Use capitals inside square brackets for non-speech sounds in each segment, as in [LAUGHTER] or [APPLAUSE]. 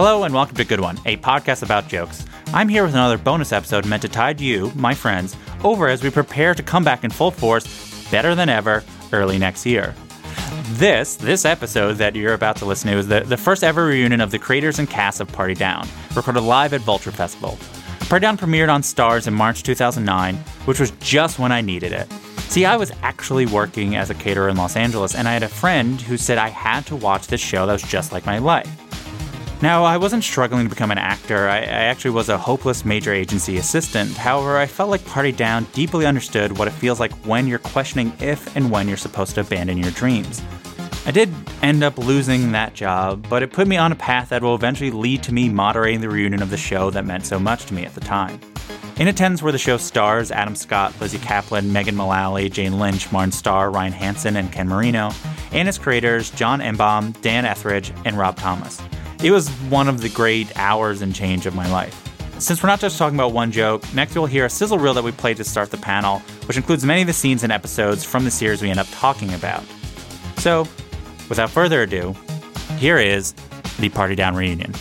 Hello and welcome to Good One, a podcast about jokes. I'm here with another bonus episode meant to tide you, my friends, over as we prepare to come back in full force, better than ever, early next year. This, this episode that you're about to listen to is the, the first ever reunion of the creators and cast of Party Down, recorded live at Vulture Festival. Party Down premiered on Starz in March 2009, which was just when I needed it. See, I was actually working as a caterer in Los Angeles, and I had a friend who said I had to watch this show that was just like my life. Now, I wasn't struggling to become an actor, I, I, actually was a hopeless major agency assistant. However, I felt like Party Down deeply understood what it feels like when you're questioning if and when you're supposed to abandon your dreams. I did end up losing that job, but it put me on a path that will eventually lead to me moderating the reunion of the show that meant so much to me at the time. In attendance were the show's stars Adam Scott, Lizzie Caplan, Megan Mullally, Jane Lynch, Martin Starr, Ryan Hansen, and Ken Marino, and its creators John Enbom, Dan Etheridge, and Rob Thomas. It was one of the great hours and change of my life. Since we're not just talking about one joke, next you'll hear a sizzle reel that we played to start the panel, which includes many of the scenes and episodes from the series we end up talking about. So, without further ado, here is the Party Down reunion.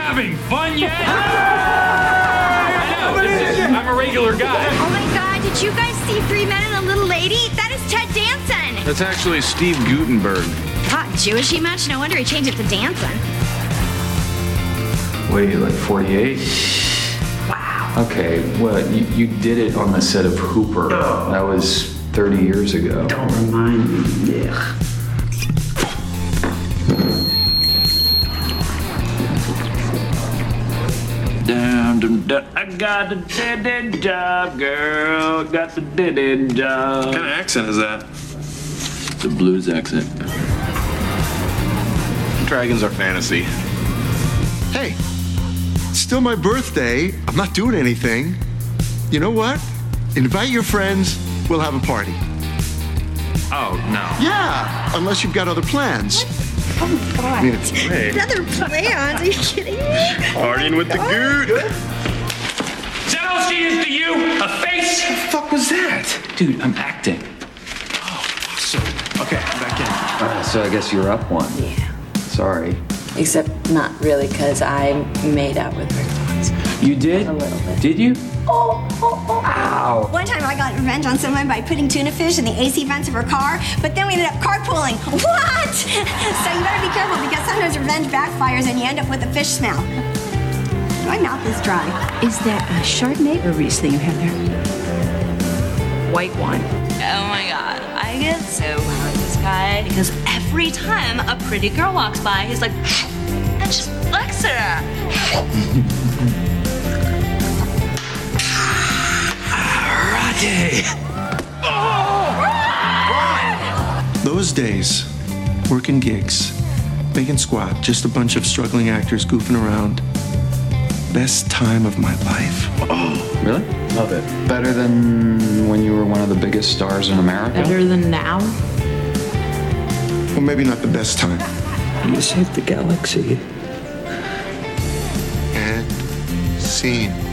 Having fun yet? [LAUGHS] I know. this is- I'm a regular guy. Oh my god, did you guys see Three Men and a Little Lady? That is Ted Danson! That's actually Steve Guttenberg. Hot Jewish he much? No wonder he changed it to Danson. What are you, like 48? Wow. Okay, well, you, you did it on the set of Hooper. That was 30 years ago. Don't remind me. Ugh. Dum, dum, dum. I got the dead job, girl. Got the dead job. What kind of accent is that? The blues accent. Dragons are fantasy. Hey, it's still my birthday. I'm not doing anything. You know what? Invite your friends. We'll have a party. Oh, no. Yeah, unless you've got other plans. Oh god. I mean, it's Hey, Another plans? Are you kidding me? partying with the goot. Is that all she is to you? A face? What the fuck was that? Dude, I'm acting. So, okay, I'm back in. Uh, so I guess you're up one. Yeah. Sorry. Except not really, because I made out with her once. You did? A little bit. Did you? Oh, oh, oh. Ow. One time I got revenge on someone by putting tuna fish in the AC vents of her car, but then we ended up carpooling. What? [LAUGHS] So you better be careful because sometimes revenge backfires and you end up with a fish smell. My mouth is dry. Is that a Chardonnay or Riesling you have there? White wine. Oh my god, I get so mad at this guy because every time a pretty girl walks by, he's like, and just looks at her. Those days, working gigs, making squat, just a bunch of struggling actors goofing around. Best time of my life. Oh, really? Love it. Better than when you were one of the biggest stars in America? Better than now? Well, maybe not the best time. You saved the galaxy. And scene.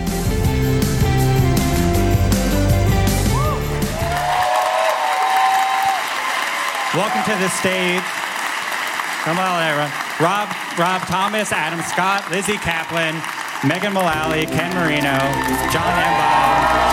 Welcome to the stage. Come on, everyone. Rob, Rob Thomas, Adam Scott, Lizzie Caplan, Megan Mullally, Ken Marino, John Enbom,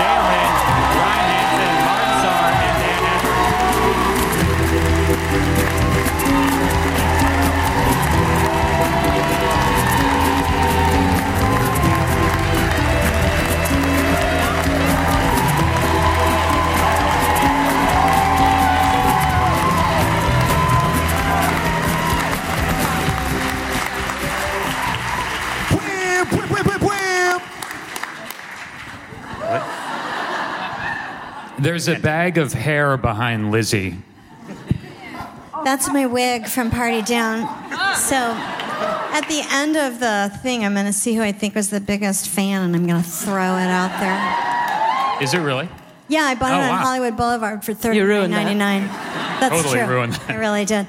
There's a bag of hair behind Lizzie. That's my wig from Party Down. So at the end of the thing, I'm going to see who I think was the biggest fan, and I'm going to throw it out there. Is it really? Yeah, I bought Oh, it on wow. Hollywood Boulevard for You thirty ruined that. That's Totally true. ruined that. I really did.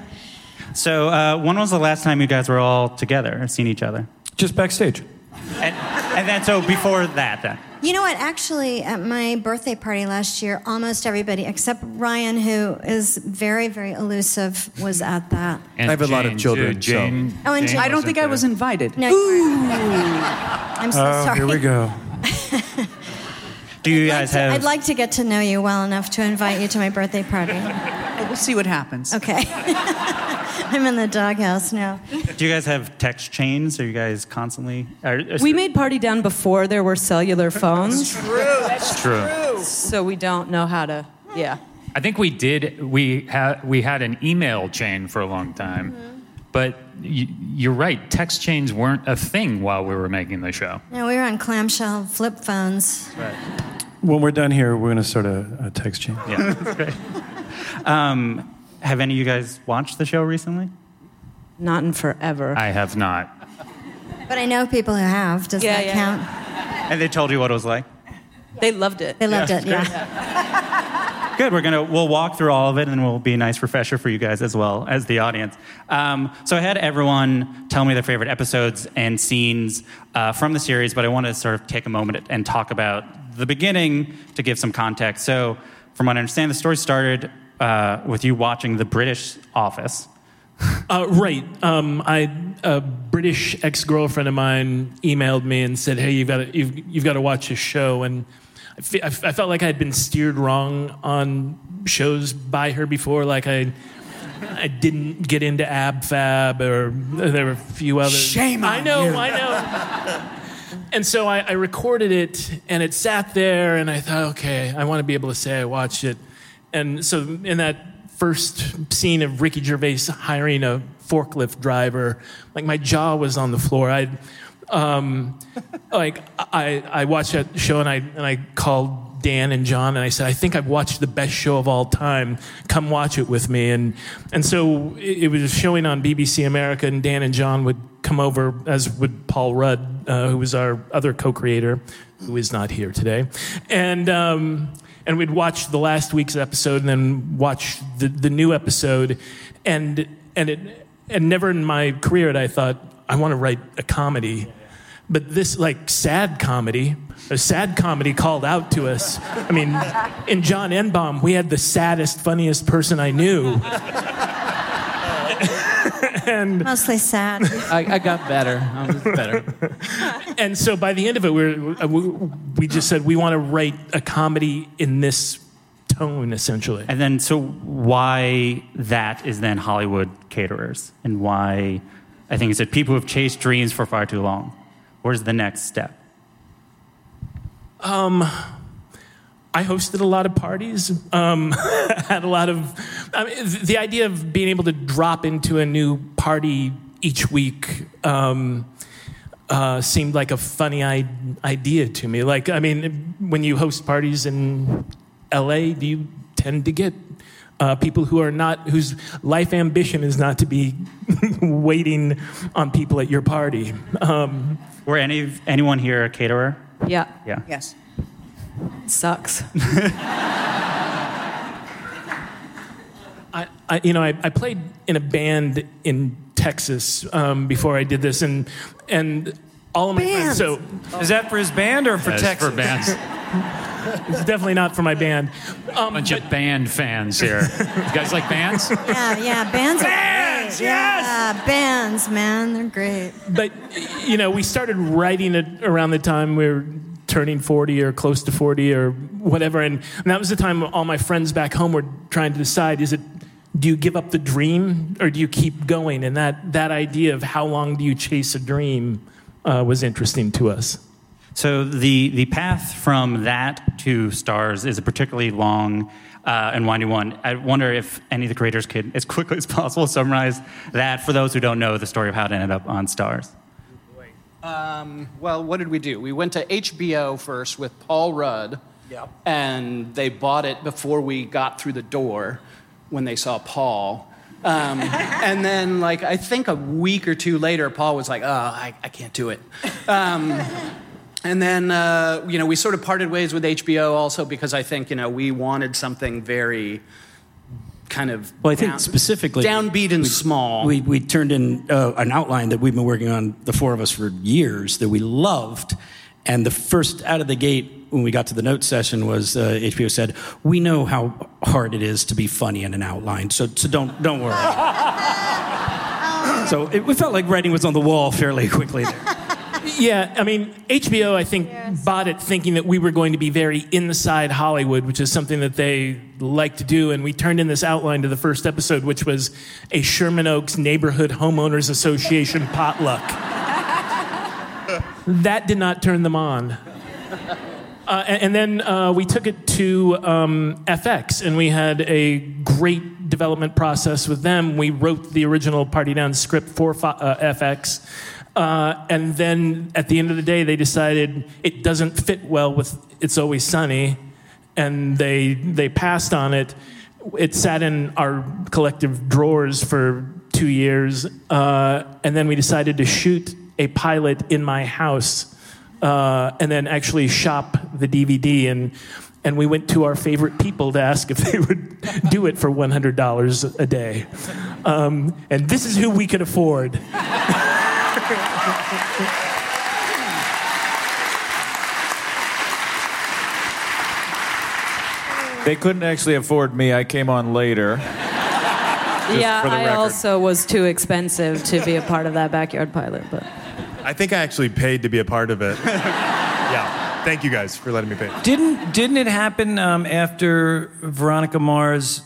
So, uh, when was the last time you guys were all together or seen each other? Just backstage. And, and then, so before that, then? You know what? Actually, at my birthday party last year, almost everybody except Ryan, who is very, very elusive, was at that. I have a lot of Jane, children, too. Jane, Oh, and Jane I don't think I wasn't invited. No, you weren't. I'm so oh, sorry. here we go. Do you guys have? I'd like to get to know you well enough to invite you to my birthday party. We'll see what happens. Okay. [LAUGHS] I'm in the doghouse now. do you guys have text chains? Are you guys constantly? Are, are- We made Party Down before there were cellular phones. That's true. That's true. So we don't know how to. Yeah. I think we did. We had we had an email chain for a long time, Mm-hmm. but y- you're right. Text chains weren't a thing while we were making the show. No, we were on clamshell flip phones. Right. When we're done here, we're going to start a, a text chain. Yeah, that's great. [LAUGHS] Um, have any of you guys watched the show recently? Not in forever. I have not. But I know people who have. Does Yeah, that yeah. count? And they told you what it was like. They loved it. They loved Yeah, it, yeah. Good. We're gonna we'll walk through all of it, and we'll be a nice refresher for you guys as well as the audience. Um, so I had everyone tell me their favorite episodes and scenes uh, from the series, but I want to sort of take a moment and talk about the beginning to give some context. So, from what I understand, the story started uh, with you watching The British Office. [LAUGHS] Uh, right. Um, I a British ex girlfriend of mine emailed me and said, "Hey, you've got to you've, you've got to watch this show." And I, fe- I f- I felt like I'd been steered wrong on shows by her before. Like I I didn't get into Ab Fab or there were a few others. Shame on I know. you. I know. And so I, I recorded it, and it sat there, and I thought, okay, I want to be able to say I watched it. And so in that first scene of Ricky Gervais hiring a forklift driver, like my jaw was on the floor. I, um, [LAUGHS] like I, I watched that show, and I and I called Dan and John, and I said, I think I've watched the best show of all time. Come watch it with me. And and so it, it was showing on BBC America, and Dan and John would come over, as would Paul Rudd, uh, who was our other co-creator, who is not here today, and. Um, and we'd watch the last week's episode and then watch the, the new episode. And and it and never in my career had I thought I want to write a comedy. But this like sad comedy a sad comedy called out to us. I mean in John Enbom we had the saddest funniest person I knew and Mostly sad. I, I got better. I was better. [LAUGHS] and so by the end of it, we were, we, we just said we want to write a comedy in this tone, essentially. And then, so why that is then Hollywood caterers, and why I think it said people have chased dreams for far too long. Where's the next step? Um, I hosted a lot of parties. Um, [LAUGHS] had a lot of I mean, the idea of being able to drop into a new party each week. Um, uh, seemed like a funny I- idea to me. Like, I mean, when you host parties in LA, do you tend to get uh, people who are not, whose life ambition is not to be [LAUGHS] waiting on people at your party? Um, Were any anyone here a caterer? Yeah. Yeah. Yes. Sucks. [LAUGHS] I, I, you know, I, I played in a band in Texas um, before I did this, and and all of my friends. So Is that for his band or for Yes, Texas? for bands. [LAUGHS] it's definitely not for my band. Um, Bunch of band fans here. You guys like bands? [LAUGHS] Yeah, yeah, bands are Bands, great. yes! Yeah, bands, man, they're great. but you know, we started writing it around the time we were turning 40 or close to 40 or whatever, and, and that was the time all my friends back home were trying to decide: is it do you give up the dream or do you keep going? And that that idea of how long do you chase a dream uh, was interesting to us. So the the path from that to Starz is a particularly long uh, and windy one. I wonder if any of the creators could, as quickly as possible, summarize that for those who don't know the story of how it ended up on Starz. Um, well, what did we do? We went to HBO first with Paul Rudd. Yep. And they bought it before we got through the door when they saw Paul. Um, [LAUGHS] and then, like, I think a week or two later, Paul was like, oh, I, I can't do it. Um, [LAUGHS] and then, uh, you know, we sort of parted ways with HBO also because I think, you know, we wanted something very kind of Well, I think down- specifically downbeat and we- small. We we turned in uh, an outline that we've been working on the four of us for years that we loved, and the first out of the gate when we got to the note session was uh, HBO said, "We know how hard it is to be funny in an outline, so so don't don't worry." [LAUGHS] so it, we felt like writing was on the wall fairly quickly there. Yeah, I mean, HBO, I think, bought it thinking that we were going to be very inside Hollywood, which is something that they like to do. And we turned in this outline to the first episode, which was a Sherman Oaks Neighborhood Homeowners Association potluck. [LAUGHS] that did not turn them on. Uh, and, and then uh, we took it to um, FX, and we had a great development process with them. We wrote the original Party Down script for uh, FX. Uh, and then at the end of the day, they decided it doesn't fit well with It's Always Sunny, and they they passed on it. It sat in our collective drawers for two years, uh, and then we decided to shoot a pilot in my house, uh, and then actually shop the DVD and. And we went to our favorite people to ask if they would do it for $100 a day. Um, and this is who we could afford. [LAUGHS] They couldn't actually afford me. I came on later. [LAUGHS] yeah, for I record. also was too expensive to be a part of that backyard pilot, but I think I actually paid to be a part of it. [LAUGHS] yeah. Thank you guys for letting me pay. Didn't didn't it happen um, after Veronica Mars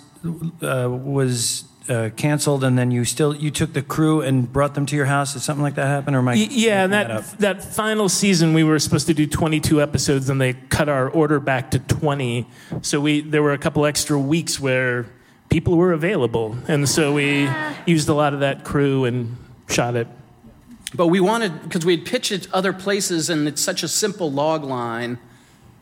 uh, was uh, canceled, and then you still you took the crew and brought them to your house? Did something like that happen, or am I? Y- yeah, and making that up? that final season we were supposed to do 22 episodes, and they cut our order back to 20. So we there were a couple extra weeks where people were available, and so we used a lot of that crew and shot it. But we wanted, because we had pitched it other places, and it's such a simple log line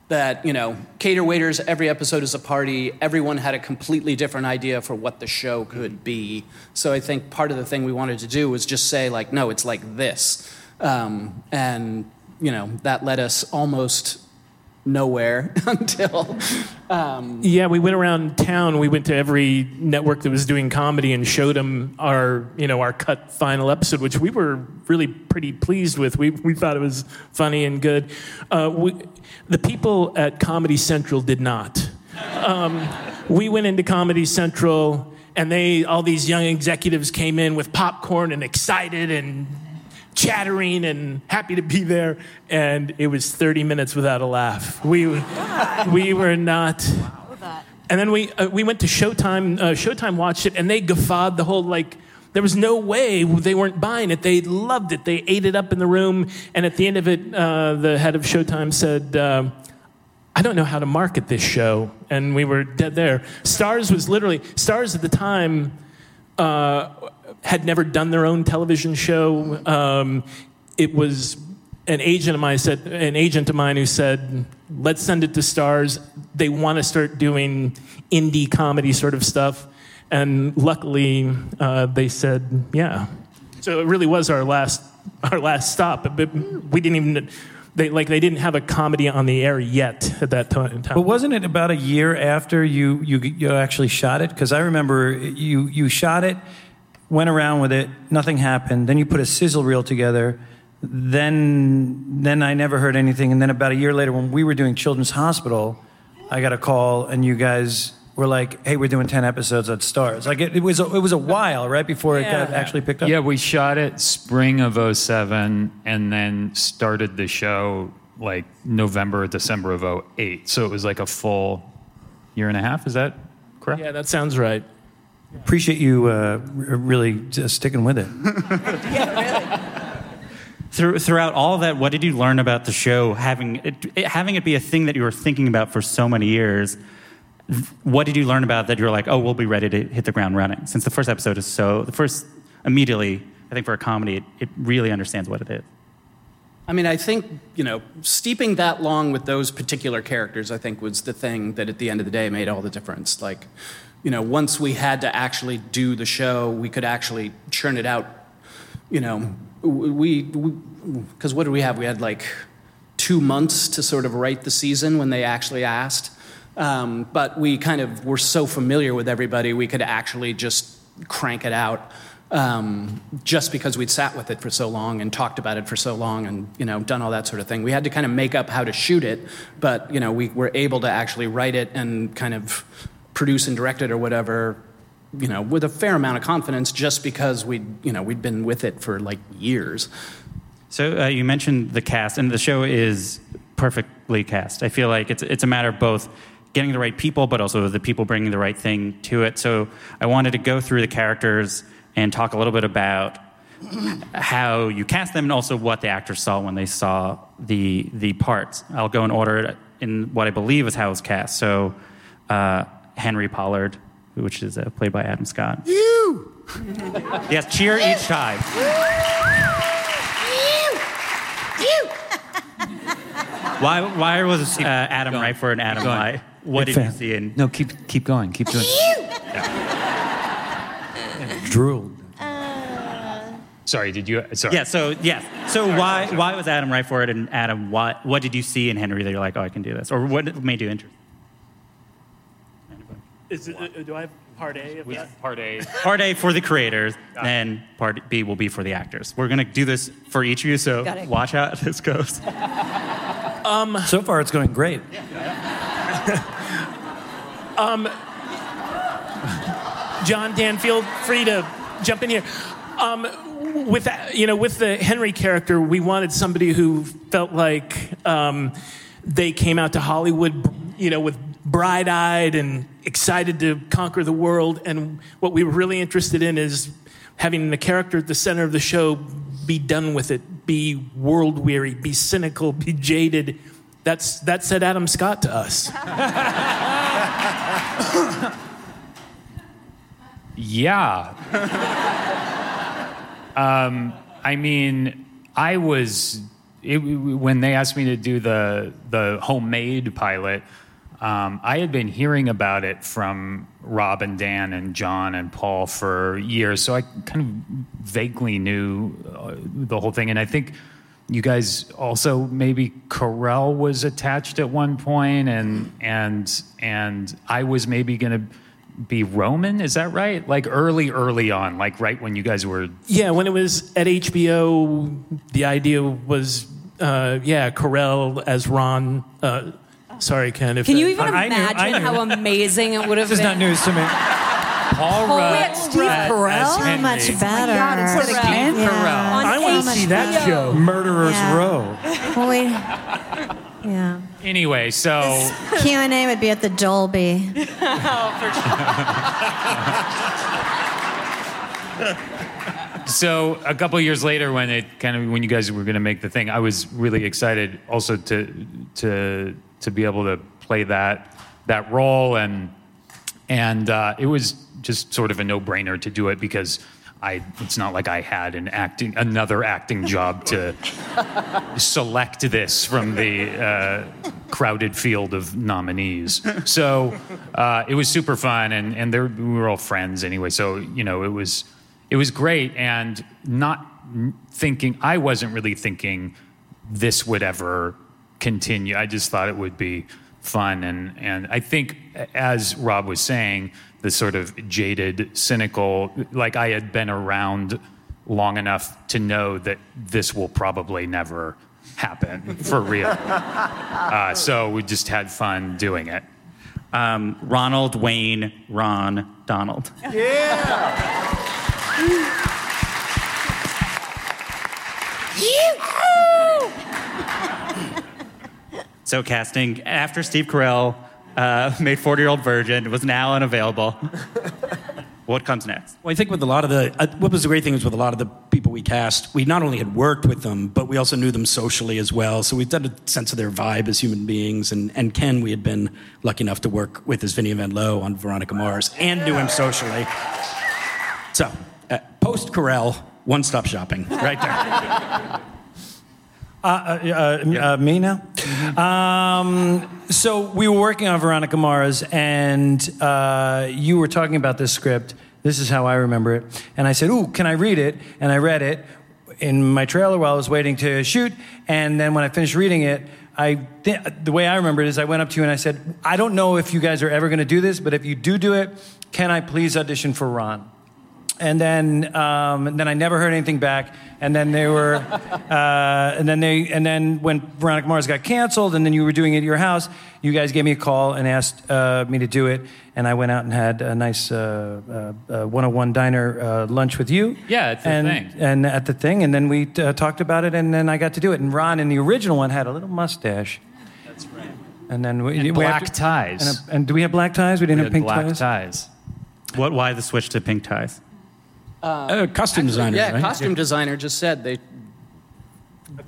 that, you know, cater waiters, every episode is a party. Everyone had a completely different idea for what the show could be. So I think part of the thing we wanted to do was just say, like, no, it's like this. Um, and, you know, that led us almost nowhere [LAUGHS] until. Um, Yeah, we went around town. We went to every network that was doing comedy and showed them our, you know, our cut final episode, which we were really pretty pleased with. We, we thought it was funny and good. Uh, we, the people at Comedy Central did not. Um, we went into Comedy Central, and they, all these young executives came in with popcorn and excited and chattering and happy to be there. And it was 30 minutes without a laugh. We, we were not. And then we, uh, we went to Showtime. Uh, Showtime watched it, and they guffawed the whole like. There was no way they weren't buying it. They loved it. They ate it up in the room. And at the end of it, uh, the head of Showtime said, uh, I don't know how to market this show. And we were dead there. Starz was literally, Starz at the time uh, had never done their own television show. Um, it was an agent of mine said, an agent of mine who said, let's send it to Starz. They want to start doing indie comedy sort of stuff. And luckily, uh, they said, yeah. So it really was our last, our last stop. But we didn't even, they, like, they didn't have a comedy on the air yet at that time. But wasn't it about a year after you you, you actually shot it? Because I remember you you shot it, went around with it, nothing happened. Then you put a sizzle reel together. Then then I never heard anything. And then about a year later, when we were doing Children's Hospital, I got a call, and you guys were like, "Hey, we're doing ten episodes at Starz." Like it, it was a, it was a while right before it got actually picked up. Yeah, we shot it spring of 07 and then started the show like November, December of 08. So it was like a full year and a half. Is that correct? Yeah, that sounds right. Appreciate you uh, r- really just sticking with it. [LAUGHS] Through, throughout all that, what did you learn about the show? Having it, it- having it be a thing that you were thinking about for so many years. What did you learn about that? You're like, oh, we'll be ready to hit the ground running. Since the first episode is so, the first immediately, I think for a comedy, it, it really understands what it is. I mean, I think, you know, steeping that long with those particular characters, I think, was the thing that at the end of the day made all the difference. Like, you know, once we had to actually do the show, we could actually churn it out. You know, we, because what did we have? We had like two months to sort of write the season when they actually asked. Um, but we kind of were so familiar with everybody, we could actually just crank it out um, just because we'd sat with it for so long and talked about it for so long and you know done all that sort of thing. We had to kind of make up how to shoot it, but you know we were able to actually write it and kind of produce and direct it or whatever. You know, with a fair amount of confidence, just because we, you know, we'd been with it for like years. So uh, you mentioned the cast, and the show is perfectly cast. I feel like it's it's a matter of both getting the right people, but also the people bringing the right thing to it. So I wanted to go through the characters and talk a little bit about how you cast them, and also what the actors saw when they saw the the parts. I'll go in order in what I believe is how it's cast. So uh, Henry Pollard, which is uh, played by Adam Scott. You. [LAUGHS] Yes, cheer each time. Why, why was uh, Adam right for an Adam Go on. What Big did you see in? No, keep keep going. Keep doing. Drool. Sorry, did you? Sorry. Yeah. So yes. So why why was Adam right for it? And Adam, what what did you see in Henry that you're like, oh, I can do this, or what made you interested? Is it, uh, do I have part A of that? Part A. Part A for the creators, and part B will be for the actors. We're gonna do this for each of you, so Got it. watch how [LAUGHS] this goes. Um, so far, it's going great. [LAUGHS] Um, John Danfield, free to jump in here. Um, with that, you know, with the Henry character, we wanted somebody who felt like um, they came out to Hollywood, you know, with bright-eyed and excited to conquer the world. And what we were really interested in is having the character at the center of the show be done with it, be world weary, be cynical, be jaded. That's that said Adam Scott to us. [LAUGHS] Yeah. um, I mean, I was it, when they asked me to do the the homemade pilot. Um, I had been hearing about it from Rob and Dan and John and Paul for years, so I kind of vaguely knew uh, the whole thing. And I think you guys also maybe Carell was attached at one point, and and and I was maybe going to be Roman. Is that right? Like early, early on, like right when you guys were. Yeah, when it was at HBO, the idea was, uh, yeah, Carell as Ron. Uh, sorry, Ken. If Can you that- even imagine how amazing it would have been? This is been? not news to me. Paul Oh, Rudd we had Steve as Carell? Henry. Much oh better. Oh God, instead of Ken? Carell. On I want to see that show. Murderers Yeah. Row. Well, we, yeah. Anyway, so [LAUGHS] Q and A would be at the Dolby. [LAUGHS] Oh, so a couple years later, when it kind of when you guys were going to make the thing, I was really excited also to to to be able to play that that role, and and uh, it was just sort of a no brainer to do it because. I, it's not like I had an acting another acting job to [LAUGHS] select this from the uh, crowded field of nominees. So uh, it was super fun, and and there, we were all friends anyway. So you know, it was it was great, and not thinking I wasn't really thinking this would ever continue. I just thought it would be fun, and and I think as Rob was saying, the sort of jaded, cynical, like I had been around long enough to know that this will probably never happen for real. [LAUGHS] Uh, so we just had fun doing it. Um, Ronald, Wayne, Ron, Donald. So casting after Steve Carell uh, [LAUGHS] made 40 Year Old Virgin was now unavailable. [LAUGHS] what comes next? Well, I think with a lot of the, uh, what was the great thing was with a lot of the people we cast, we not only had worked with them, but we also knew them socially as well. So we had a sense of their vibe as human beings. And, and Ken, we had been lucky enough to work with as Vinny Van Lowe on Veronica Mars and knew him socially. So, uh, post Carell, one stop shopping, [LAUGHS] right there. Uh, uh, uh, uh, me now? Um, so we were working on Veronica Mars, and uh, you were talking about this script. This is how I remember it. And I said, Ooh, can I read it? And I read it. in my trailer while I was waiting to shoot. And then when I finished reading it, I th- the way I remember it is I went up to you and I said, I don't know if you guys are ever going to do this, but if you do do it, can I please audition for Ron? And then, um, and then I never heard anything back. And then they were, [LAUGHS] uh, and then they, and then when Veronica Mars got canceled, and then you were doing it at your house, you guys gave me a call and asked uh, me to do it, and I went out and had a nice uh, uh, uh, 101 diner uh, lunch with you. Yeah, at the and, thing. And at the thing, and then we uh, talked about it, and then I got to do it. And Ron in the original one had a little mustache. That's right. And then we, And we black have to- ties. And, a- and do we have black ties? We didn't We have had pink black ties. ties. What? Why the switch to pink ties? Uh, costume designer, Yeah, right? costume designer just said they.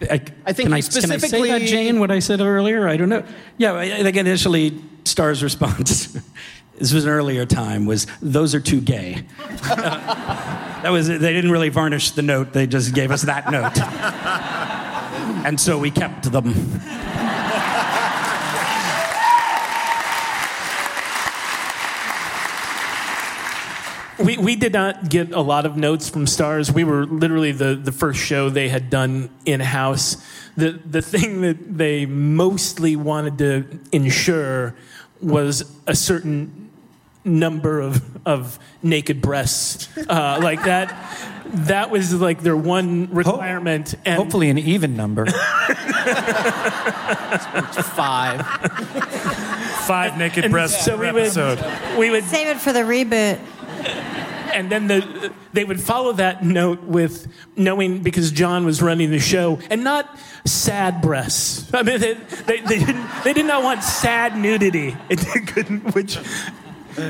I, I think can, I, he can I say specifically- that, Jane? What I said earlier? I don't know. Yeah, I I think initially Star's response. [LAUGHS] this was an earlier time. Was those are too gay? [LAUGHS] that was. They didn't really varnish the note. They just gave us that note, [LAUGHS] and so we kept them. We, we did not get a lot of notes from Starz. We were literally the, the first show they had done in house. The, the thing that they mostly wanted to ensure was a certain number of, of naked breasts. Uh, like that, that was like their one requirement. And Hopefully, an even number. [LAUGHS] five. Five naked And breasts so per we would, episode. we would Save it for the reboot. And then the, they would follow that note with knowing because John was running the show and not sad breasts. I mean, they, they, they, didn't, they did not want sad nudity, It couldn't, which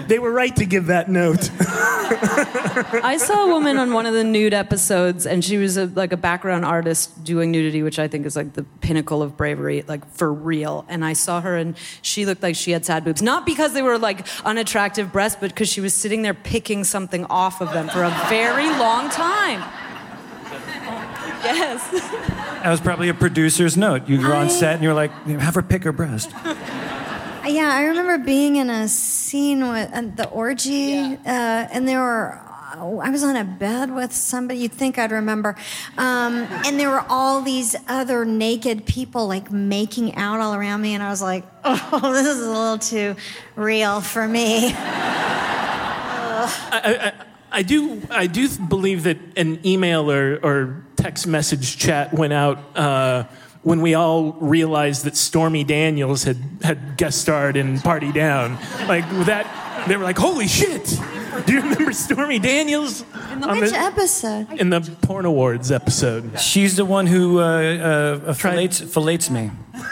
they were right to give that note. I saw a woman on one of the nude episodes, and she was a, like a background artist doing nudity, which I think is like the pinnacle of bravery, like for real. And I saw her, and she looked like she had sad boobs, not because they were like unattractive breasts, but because she was sitting there picking something off of them for a very long time. Yes. That was probably a producer's note. You were on set and you were like, have her pick her breast. Yeah, I remember being in a scene with uh, the orgy, uh, and there were. I was on a bed with somebody. You'd think I'd remember, um, and there were all these other naked people like making out all around me, and I was like, [LAUGHS] "Oh, this is a little too real for me." [LAUGHS] I, I, I do I do believe that an email or, or text message chat went out uh, when we all realized that Stormy Daniels had, had guest starred in Party Down. Like that, they were like, "Holy shit! Do you remember Stormy Daniels?" on Which the- episode? in the Porn Awards episode. She's the one who uh, uh, fillets, fillets me,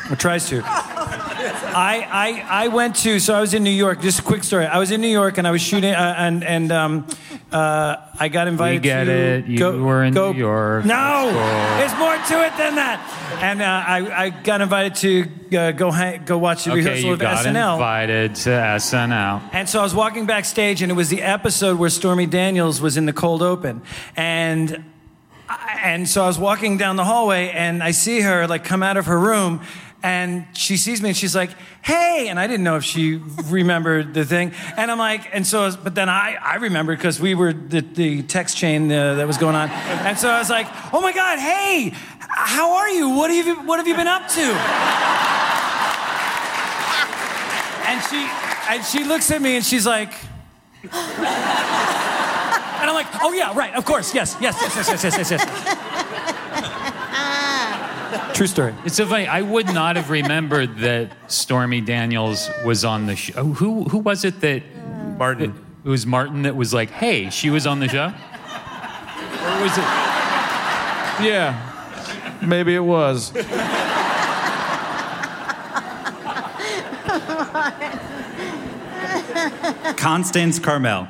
or tries to. I, I, I went to, so I was in New York, just a quick story. I was in New York and I was shooting, uh, and, and um, uh, I got invited We get to it. You were in New York. No, there's more to it than that. And uh, I, I got invited to uh, go, hang, go watch the Okay, rehearsal you of got SNL. invited to SNL. And so I was walking backstage, and it was the episode where Stormy Daniels was in the cold open, and and so I was walking down the hallway, and I see her like come out of her room, and she sees me, and she's like, "Hey!" And I didn't know if she remembered the thing, and I'm like, and so, but then I I remembered because we were the, the text chain uh, that was going on, and so I was like, "Oh my God, hey!" How are you? What have you What have you been up to? And she and she looks at me and she's like, and I'm like, oh yeah, right, of course, yes, yes, yes, yes, yes, yes, yes, yes. Ah. True story. It's so funny. I would not have remembered that Stormy Daniels was on the show. Oh, who who was it that Martin? It was Martin that was like, "Hey, she was on the show." Or was it? Yeah, maybe it was. Constance Carmell.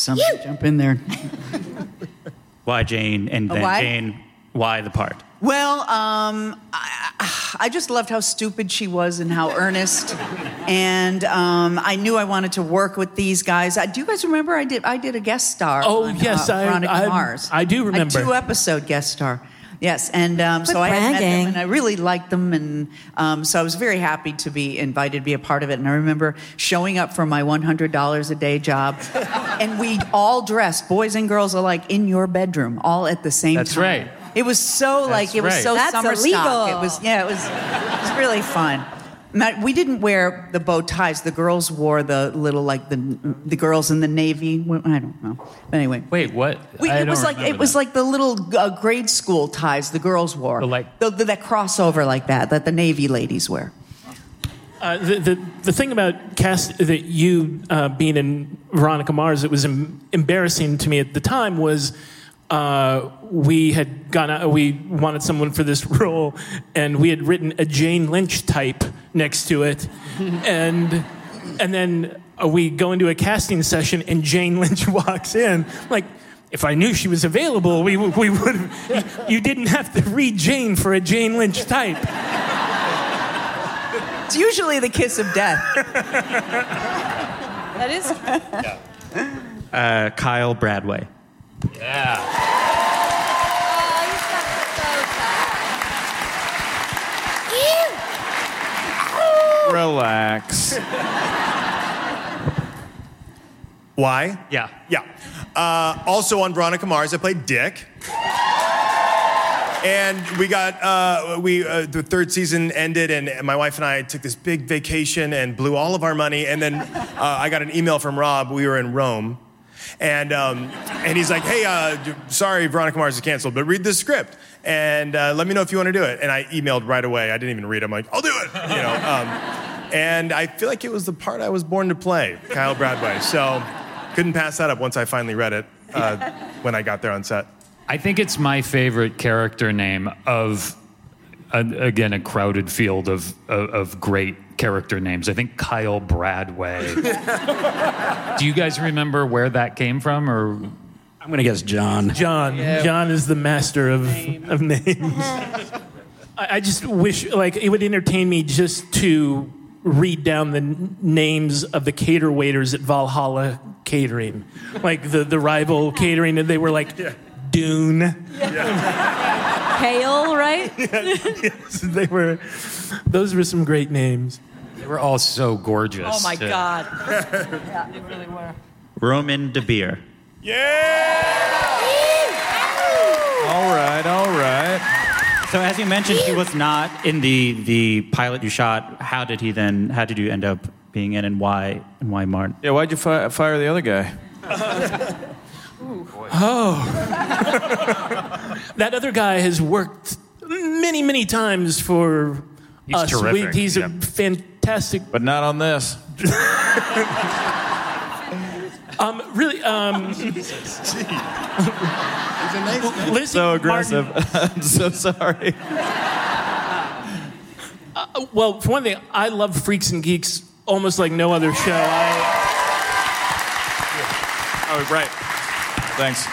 Somebody jump in there. [LAUGHS] Why Jane? And then why? Jane, why the part? Well, um, I, I just loved how stupid she was and how earnest, and um, I knew I wanted to work with these guys. Uh, do you guys remember I did I did a guest star? Oh, on, yes, uh, I- Veronica I- Mars. I do remember. A two episode guest star. Yes, and um, so Quit I had met them, and I really liked them, and um, so I was very happy to be invited to be a part of it. And I remember showing up for my one hundred dollars a day job, [LAUGHS] and we all dressed, boys and girls alike, in your bedroom, all at the same That's time. right. It was so like it was right. so That's summer illegal. stock. It was yeah, it was it was really fun. Not- we didn't wear the bow ties. The girls wore the little like the the girls in the navy. I don't know. But anyway, Wait, what? we, it was don't like it remember was like the little uh, grade school ties the girls wore, like- the, the, that crossover like that that the navy ladies wear. Uh, the, the, the thing about cast that you uh, being in Veronica Mars, it was em- embarrassing to me at the time was uh, we had gone out, we wanted someone for this [LAUGHS] role, and we had written a Jane Lynch type next to it, [LAUGHS] and and then uh, we go into a casting session, and Jane Lynch [LAUGHS] walks in, like. If I knew she was available, we, we would. You, you didn't have to read Jane for a Jane Lynch type. It's usually the kiss of death. That is. Uh, Kyle Bradway. Yeah. Relax. Why? Yeah. Yeah. Uh, also on Veronica Mars, I played Dick. And we got uh, we uh, the third season ended, and my wife and I took this big vacation and blew all of our money. And then uh, I got an email from Rob. We were in Rome, and um, and he's like, "Hey, uh, sorry, Veronica Mars is canceled, but read this script and uh, let me know if you want to do it." And I emailed right away. I didn't even read. I'm like, "I'll do it," you know. Um, and I feel like it was the part I was born to play, Kyle Bradway. So couldn't pass that up once I finally read it uh, when I got there on set. I think it's my favorite character name of, again, a crowded field of, of, of great character names. I think Kyle Bradway. [LAUGHS] Do you guys remember where that came from, or? I'm going to guess John. John. John is the master of, of names. [LAUGHS] I, I just wish, like, it would entertain me just to read down the n- names of the cater waiters at Valhalla Catering, like the, the rival catering, and they were like Dune. Pale, right? [LAUGHS] yes, they were. Those were some great names. They were all so gorgeous. Oh my too. God. yeah, they really were. Roman De Beer. All right, all right. So as you mentioned, he was not in the the pilot you shot. How did he then? How did you end up being in, and why? And why Martin? Yeah, why'd you fi- fire the other guy? Oh. that other guy has worked many, many times for He's us. We- terrific. he's Yep. a fantastic. But not on this. [LAUGHS] Um, really, um, [LAUGHS] Lizzie so aggressive. Martin- [LAUGHS] I'm so sorry. Uh, well, for one thing, I love Freaks and Geeks almost like no other show. I, Oh, right. Thanks.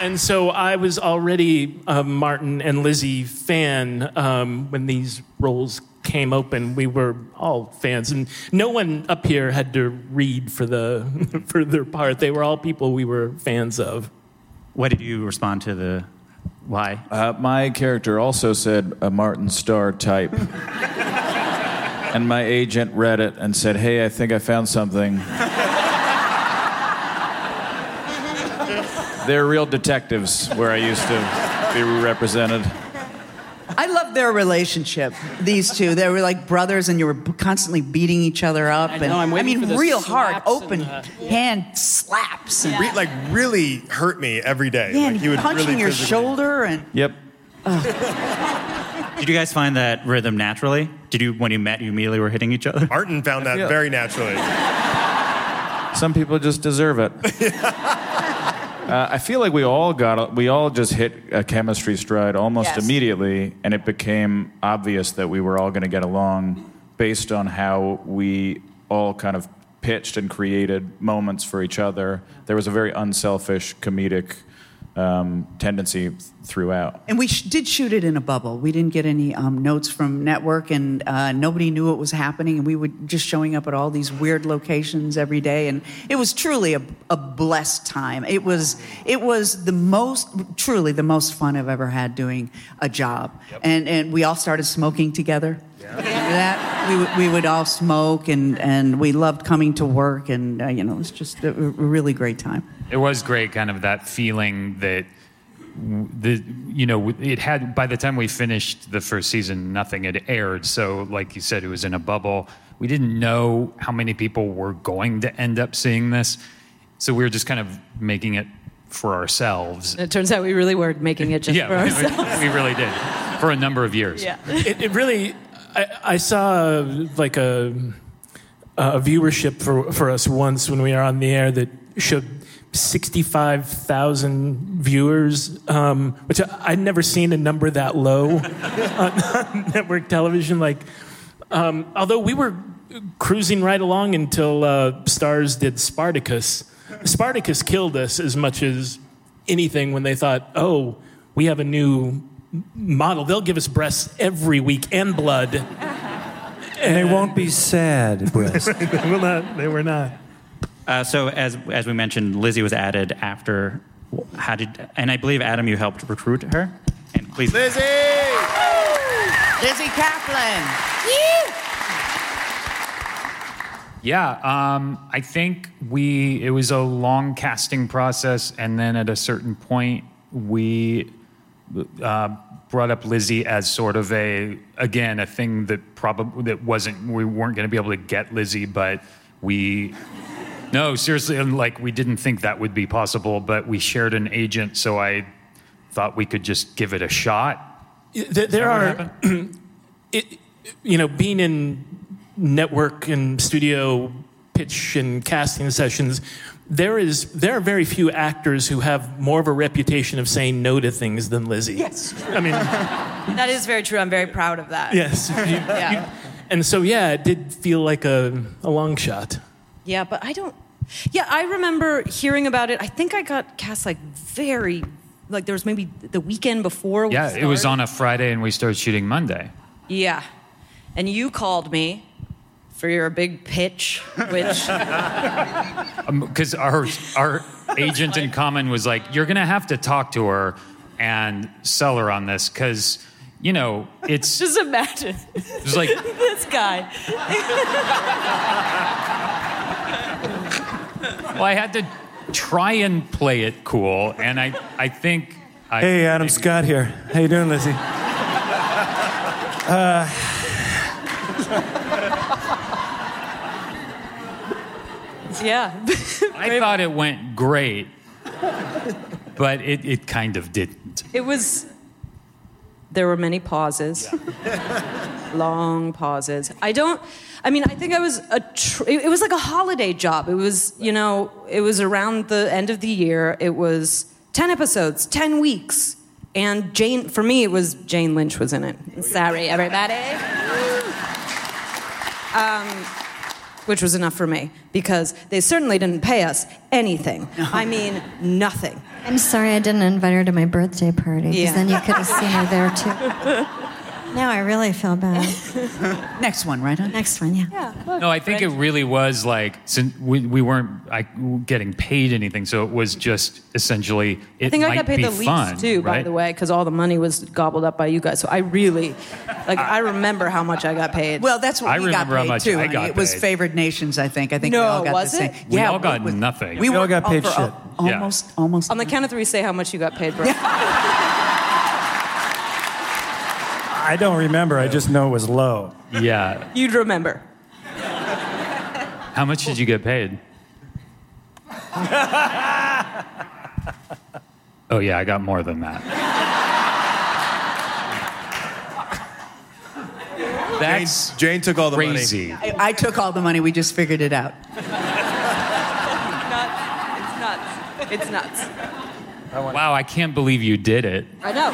and so I was already a Martin and Lizzie fan um, when these roles came open. We were all fans, and no one up here had to read for the [LAUGHS] for their part. They were all people we were fans of. What did you respond to the why? Uh, my character also said a Martin Starr type. [LAUGHS] and my agent read it and said, Hey, I think I found something. [LAUGHS] They're real detectives where I used to be represented. I love their relationship. These two, they were like brothers, and you were constantly beating each other up. I know, and I'm waiting I mean, for the real hard, open and hand slaps. And, Re- like really hurt me every day. yeah, like and he would punching really your physically- shoulder, and Yep. Did you guys find that rhythm naturally? Did you, when you met, you immediately were hitting each other? Martin found that Yeah. very naturally. Some people just deserve it. [LAUGHS] Uh, I feel like we all got we all just hit a chemistry stride almost Yes. immediately, and it became obvious that we were all going to get along based on how we all kind of pitched and created moments for each other. There was a very unselfish comedic um, tendency throughout. And we sh- did shoot it in a bubble. We didn't get any um, notes from network, and uh, nobody knew what was happening. And we were just showing up at all these weird locations every day, and it was truly a, a blessed time. It was it was the most truly the most fun I've ever had doing a job. And and we all started smoking together. Remember that we would, we would all smoke, and and we loved coming to work, and uh, you know it was just a, a really great time. It was great, kind of that feeling that the you know it had by the time we finished the first season, nothing had aired. So, like you said, it was in a bubble. We didn't know how many people were going to end up seeing this, so we were just kind of making it for ourselves. It turns out we really were making it just [LAUGHS] yeah, for ourselves. we really did for a number of years. Yeah. it, it really, I, I saw uh, like a, a viewership for, for us once when we were on the air that showed 65,000 viewers, um, which I, I'd never seen a number that low [LAUGHS] on, network television. Like, um, although we were cruising right along until uh, Starz did Spartacus. Spartacus killed us as much as anything when they thought, oh, we have a new model. They'll give us breasts every week and blood. And they won't be sad breasts. [LAUGHS] they will not. They were not. Uh, so as as we mentioned, Lizzie was added after. How did and I believe Adam, you helped recruit her. And please, Lizzie. Lizzie Caplan. Yeah, um, I think we it was a long casting process, and then at a certain point, we uh, brought up Lizzie as sort of a again a thing that probably that wasn't we weren't going to be able to get Lizzie, but we. No, seriously, and, like we didn't think that would be possible, but we shared an agent, so I thought we could just give it a shot. There, there are, [CLEARS THROAT] it, you know, being in network and studio pitch and casting sessions, there is there are very few actors who have more of a reputation of saying no to things than Lizzie. Yes, I mean, [LAUGHS] that is very true. I'm very proud of that. yes, You- [LAUGHS] Yeah. you- and so yeah, it did feel like a, a long shot. Yeah, but I don't. Yeah, I remember hearing about it. I think I got cast like very, like there was maybe the weekend before. we Yeah, it was on a Friday, and we started shooting Monday. Yeah, and you called me for your big pitch, which [LAUGHS] um, because our our agent in common was like, "You're gonna have to talk to her and sell her on this because you know it's [LAUGHS] just imagine it's like [LAUGHS] this guy. Well, I had to try and play it cool, and I I think I, Hey, Adam Scott here. How you doing, Lizzie? Uh, [LAUGHS] yeah, I thought it went great, but it it kind of didn't. it was. There were many pauses, [LAUGHS] long pauses. I don't. I mean, I think I was a. Tr- it, it was like a holiday job. It was, you know, it was around the end of the year. It was ten episodes, ten weeks, and Jane. For me, it was Jane Lynch was in it. Sorry, everybody. [LAUGHS] Um, which was enough for me because they certainly didn't pay us anything. [LAUGHS] I mean, nothing. I'm sorry I didn't invite her to my birthday party because Yeah. then you could have seen her there too. [LAUGHS] Now I really feel bad. [LAUGHS] Next one, right? On? Next one, yeah. No, I think it really was like since we, we weren't I, getting paid anything, so it was just essentially it I think might I got paid be the least fun, too, by right? the way, because all the money was gobbled up by you guys. So I really, like, I remember how much I got paid. Well, that's what I we got remember how paid much too. I honey. got it was paid. favored nations, I think. I think No, we all got was the it? same. We yeah, all got we- nothing. We, We all were got paid for shit. al- Yeah. Almost, almost. On the count of three, say how much you got paid, bro. [LAUGHS] I don't remember. I just know it was low. Yeah. You'd remember. How much did you get paid? [LAUGHS] oh yeah, I got more than that. That's Jane, Jane took all the crazy. I, I took all the money. We just figured it out. It's nuts. It's nuts. Wow, I can't believe you did it. I know.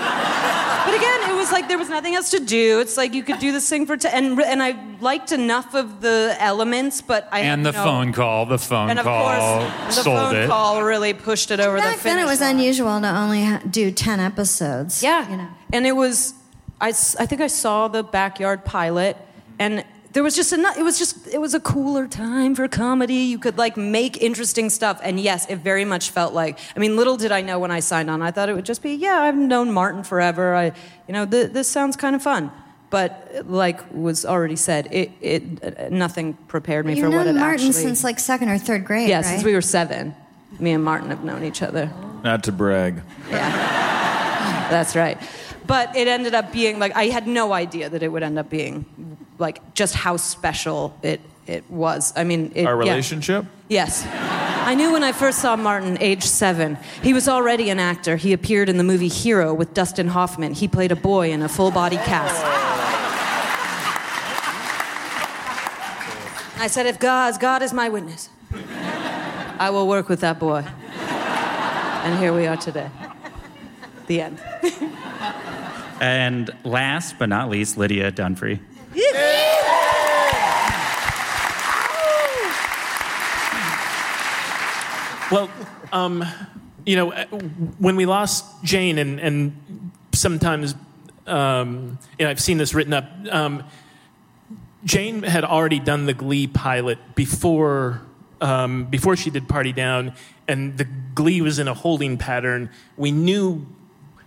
But again, it was like there was nothing else to do. It's like you could do this thing for t- and and I liked enough of the elements, but I and the no- phone call, the phone and of call course the sold phone it. call really pushed it over the Back finish then, it was line. unusual to only ha- do 10 episodes. Yeah. You know. And it was, I, I think I saw the backyard pilot, and there was just enough, it was just, it was a cooler time for comedy. You could like make interesting stuff. And yes, it very much felt like, I mean, little did I know when I signed on, I thought it would just be, yeah, I've known Martin forever. I, you know, th- this sounds kind of fun. But like was already said, it, it uh, nothing prepared me You've for what known it Martin actually. since like second or third grade, yeah, right? since we were seven. Me and Martin have known each other. Not to brag. Yeah, [LAUGHS] That's right. But it ended up being like I had no idea that it would end up being like just how special it it was. I mean, it, Our yeah. relationship? Yes. I knew when I first saw Martin, age seven. He was already an actor. He appeared in the movie Hero with Dustin Hoffman. He played a boy in a full body cast. I said, if God, God is my witness, I will work with that boy. And here we are today. The end. And last but not least, Lydia Dunfree. Well, um, you know, uh, when we lost Jane, and, and sometimes, um, you know, I've seen this written up. Um, Jane had already done the Glee pilot before um, before she did Party Down, and the Glee was in a holding pattern. We knew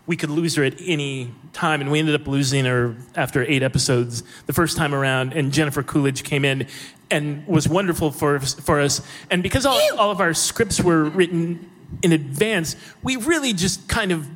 we could lose her at any time, and we ended up losing her after eight episodes the first time around. And Jennifer Coolidge came in and was wonderful for for us. And because all, all of our scripts were written in advance, we really just kind of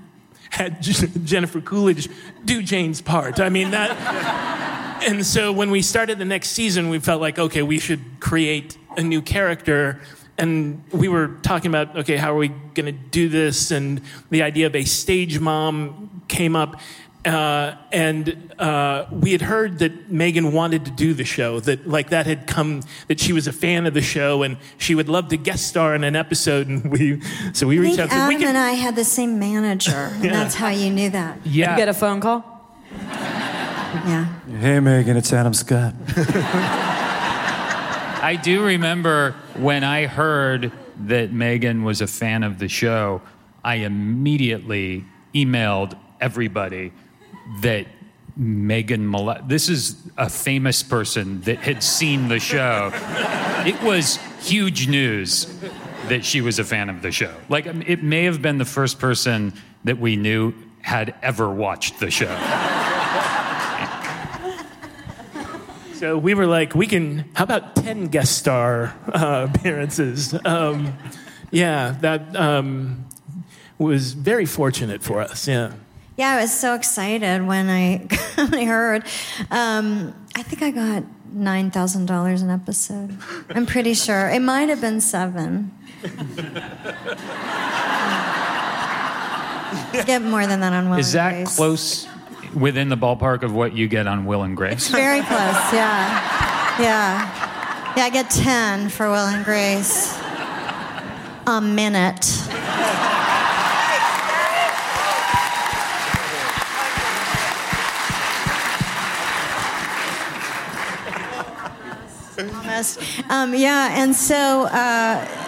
had [LAUGHS] Jennifer Coolidge do Jane's part. I mean that. [LAUGHS] And so when we started the next season, we felt like, okay, we should create a new character. And we were talking about, okay, how are we going to do this? And the idea of a stage mom came up. Uh, and uh, we had heard that Megan wanted to do the show, that like that had come, that she was a fan of the show, and she would love to guest star in an episode. And we, so we I reached think out. to we Adam and I had the same manager, and Yeah. that's how you knew that. Yeah. You get a phone call? Yeah. Hey, Megan, it's Adam Scott. [LAUGHS] I do remember when I heard that Megan was a fan of the show, I immediately emailed everybody that Megan this is a famous person that had seen the show. It was huge news that she was a fan of the show. Like um, it may have been the first person that we knew had ever watched the show. So we were like, we can. How about ten guest star uh, appearances? Um, yeah, that um, was very fortunate for us. Yeah. Yeah, I was so excited when I, [LAUGHS] when I heard. Um, I think I got nine thousand dollars an episode. I'm pretty sure it might have been seven. [LAUGHS] Get more than that on Will. Is that Grace. close within the ballpark of what you get on Will and Grace? Very [LAUGHS] close. Yeah, yeah, yeah. I get ten for Will and Grace. A minute. [LAUGHS] Um, yeah, and so. Uh,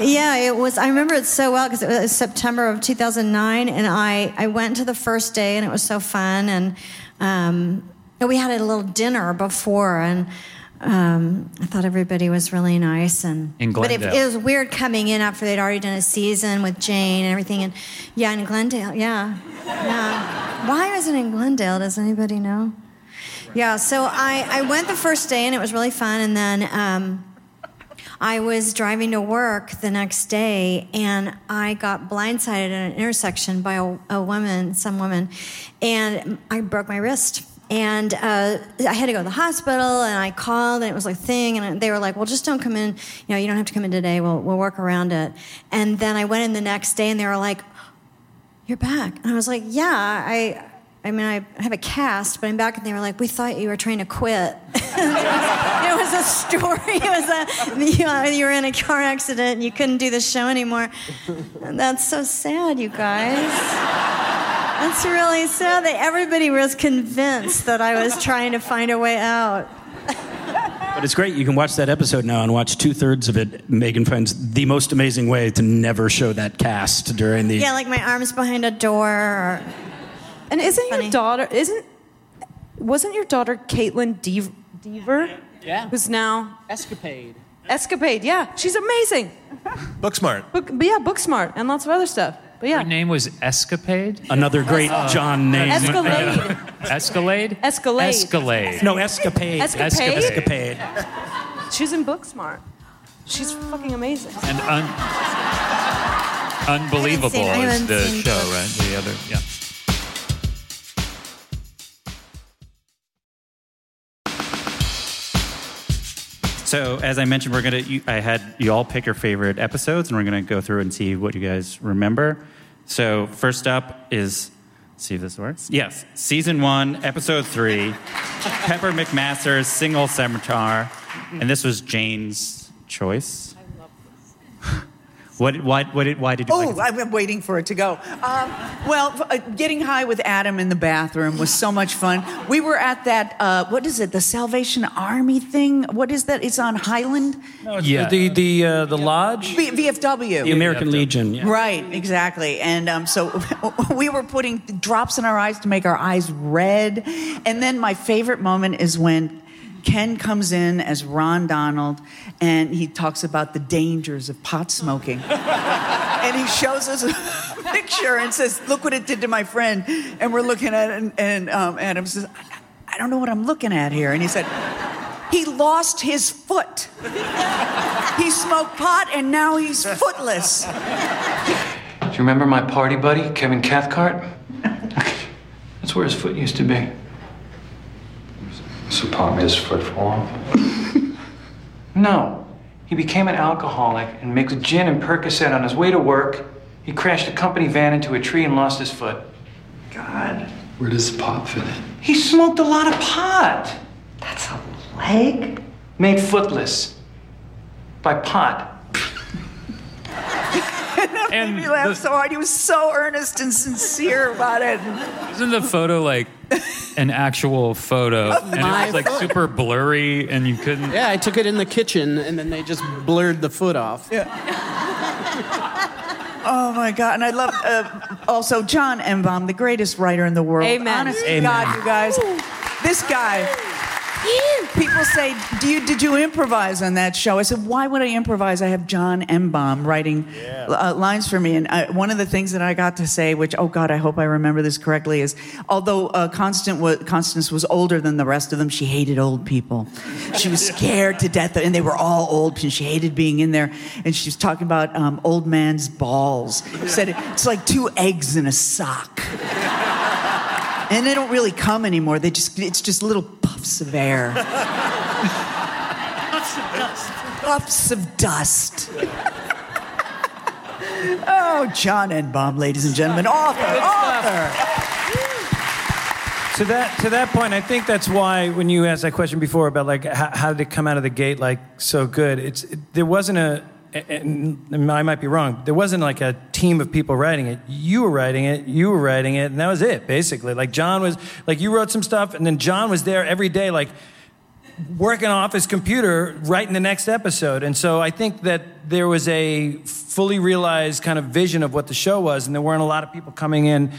yeah, it was. I remember it so well because it was September of 2009, and I, I went to the first day, and it was so fun. And um, and we had a little dinner before, and um, I thought everybody was really nice. And but it, it was weird coming in after they'd already done a season with Jane and everything. And yeah, in Glendale, yeah, yeah. Why was it in Glendale? Does anybody know? Yeah, so I, I went the first day and it was really fun. And then um, I was driving to work the next day and I got blindsided at an intersection by a, a woman, some woman, and I broke my wrist. And uh, I had to go to the hospital, and I called, and it was like a thing, and they were like, "Well, just don't come in. You know, you don't have to come in today. We'll we'll work around it." And then I went in the next day, and they were like, "You're back," and I was like, "Yeah, I." I mean, I have a cast, but I'm back, and they were like, "We thought you were trying to quit." [LAUGHS] [LAUGHS] it was a story. It was a you, know, you were in a car accident and you couldn't do the show anymore. And that's so sad, you guys. That's really sad that everybody was convinced that I was trying to find a way out. But it's great. You can watch that episode now and watch two thirds of it. Megan finds the most amazing way to never show that cast during the. Yeah, like my arms behind a door. Or... And isn't your daughter isn't wasn't your daughter Kaitlyn Dever, Dever? Yeah. Who's now Escapade. Escapade? Yeah, she's amazing. Book smart. Book, but yeah, book smart and lots of other stuff. But yeah, Her name was Escapade. Another great uh, John name. Escalade. [LAUGHS] Escalade. Escalade. Escalade. No, Escapade. Escapade? Escapade. She's in Booksmart. She's fucking amazing. And un- unbelievable is the show, right? The other, yeah. So, as I mentioned, we're gonna. You, I had you all pick your favorite episodes, and we're gonna go through and see what you guys remember. So, first up is, see if this works. Yes, season one, episode three, [LAUGHS] Pepper McMaster's singles seminar, and this was Jane's choice. What? Why? What did? Why did you? Oh, like I'm waiting for it to go. Um, well, uh, getting high with Adam in the bathroom was so much fun. We were at that, uh, what is it, the Salvation Army thing? What is that? It's on Highland? No, it's the the uh, the lodge. V- VFW. The American Legion. Yeah. Right, exactly. And um, so [LAUGHS] we were putting drops in our eyes to make our eyes red. And then my favorite moment is when Ken comes in as Ron Donald and he talks about the dangers of pot smoking. [LAUGHS] and he shows us a [LAUGHS] picture and says, Look what it did to my friend. And we're looking at it, and, and um, Adam says, I, I don't know what I'm looking at here. And he said, He lost his foot. he smoked pot and now he's footless. Do you remember my party buddy, Kevin Cathcart? [LAUGHS] That's where his foot used to be. So Pop made his foot fall off? [LAUGHS] no. He became an alcoholic and mixed gin and Percocet on his way to work. He crashed a company van into a tree and lost his foot. God. Where does Pop fit in? He smoked a lot of pot. That's a leg? Made footless. By pot. [LAUGHS] and made me laugh so hard. He was so earnest and sincere about it. Isn't the photo like an actual photo? And it my was like foot. super blurry, and you couldn't. Yeah, I took it in the kitchen and then they just blurred the foot off. Yeah. Oh my God! And I love uh, also John Enbom, the greatest writer in the world. Amen. Honest to Amen. God, you guys, this guy. People say, "Do you did you improvise on that show?" I said, "Why would I improvise? I have John Enbom writing uh, lines for me." And I, one of the things that I got to say, which oh God, I hope I remember this correctly, is although uh, Constant wa- Constance was older than the rest of them, she hated old people. She was [LAUGHS] scared to death, and they were all old. And she hated being in there. And she was talking about um, old man's balls. Said it's like two eggs in a sock. And they don't really come anymore. They just it's just little puffs of air. [LAUGHS] puffs of dust. oh, John Enbom, ladies and gentlemen, author, author. To that to that point, I think that's why when you asked that question before about like how, how did it come out of the gate like so good, it's it, there wasn't a and I might be wrong. There wasn't like a team of people writing it. You were writing it, you were writing it, and that was it basically. Like John was like you wrote some stuff, and then John was there every day, like working off his computer, writing the next episode. And so I think that there was a fully realized kind of vision of what the show was, and there weren't a lot of people coming in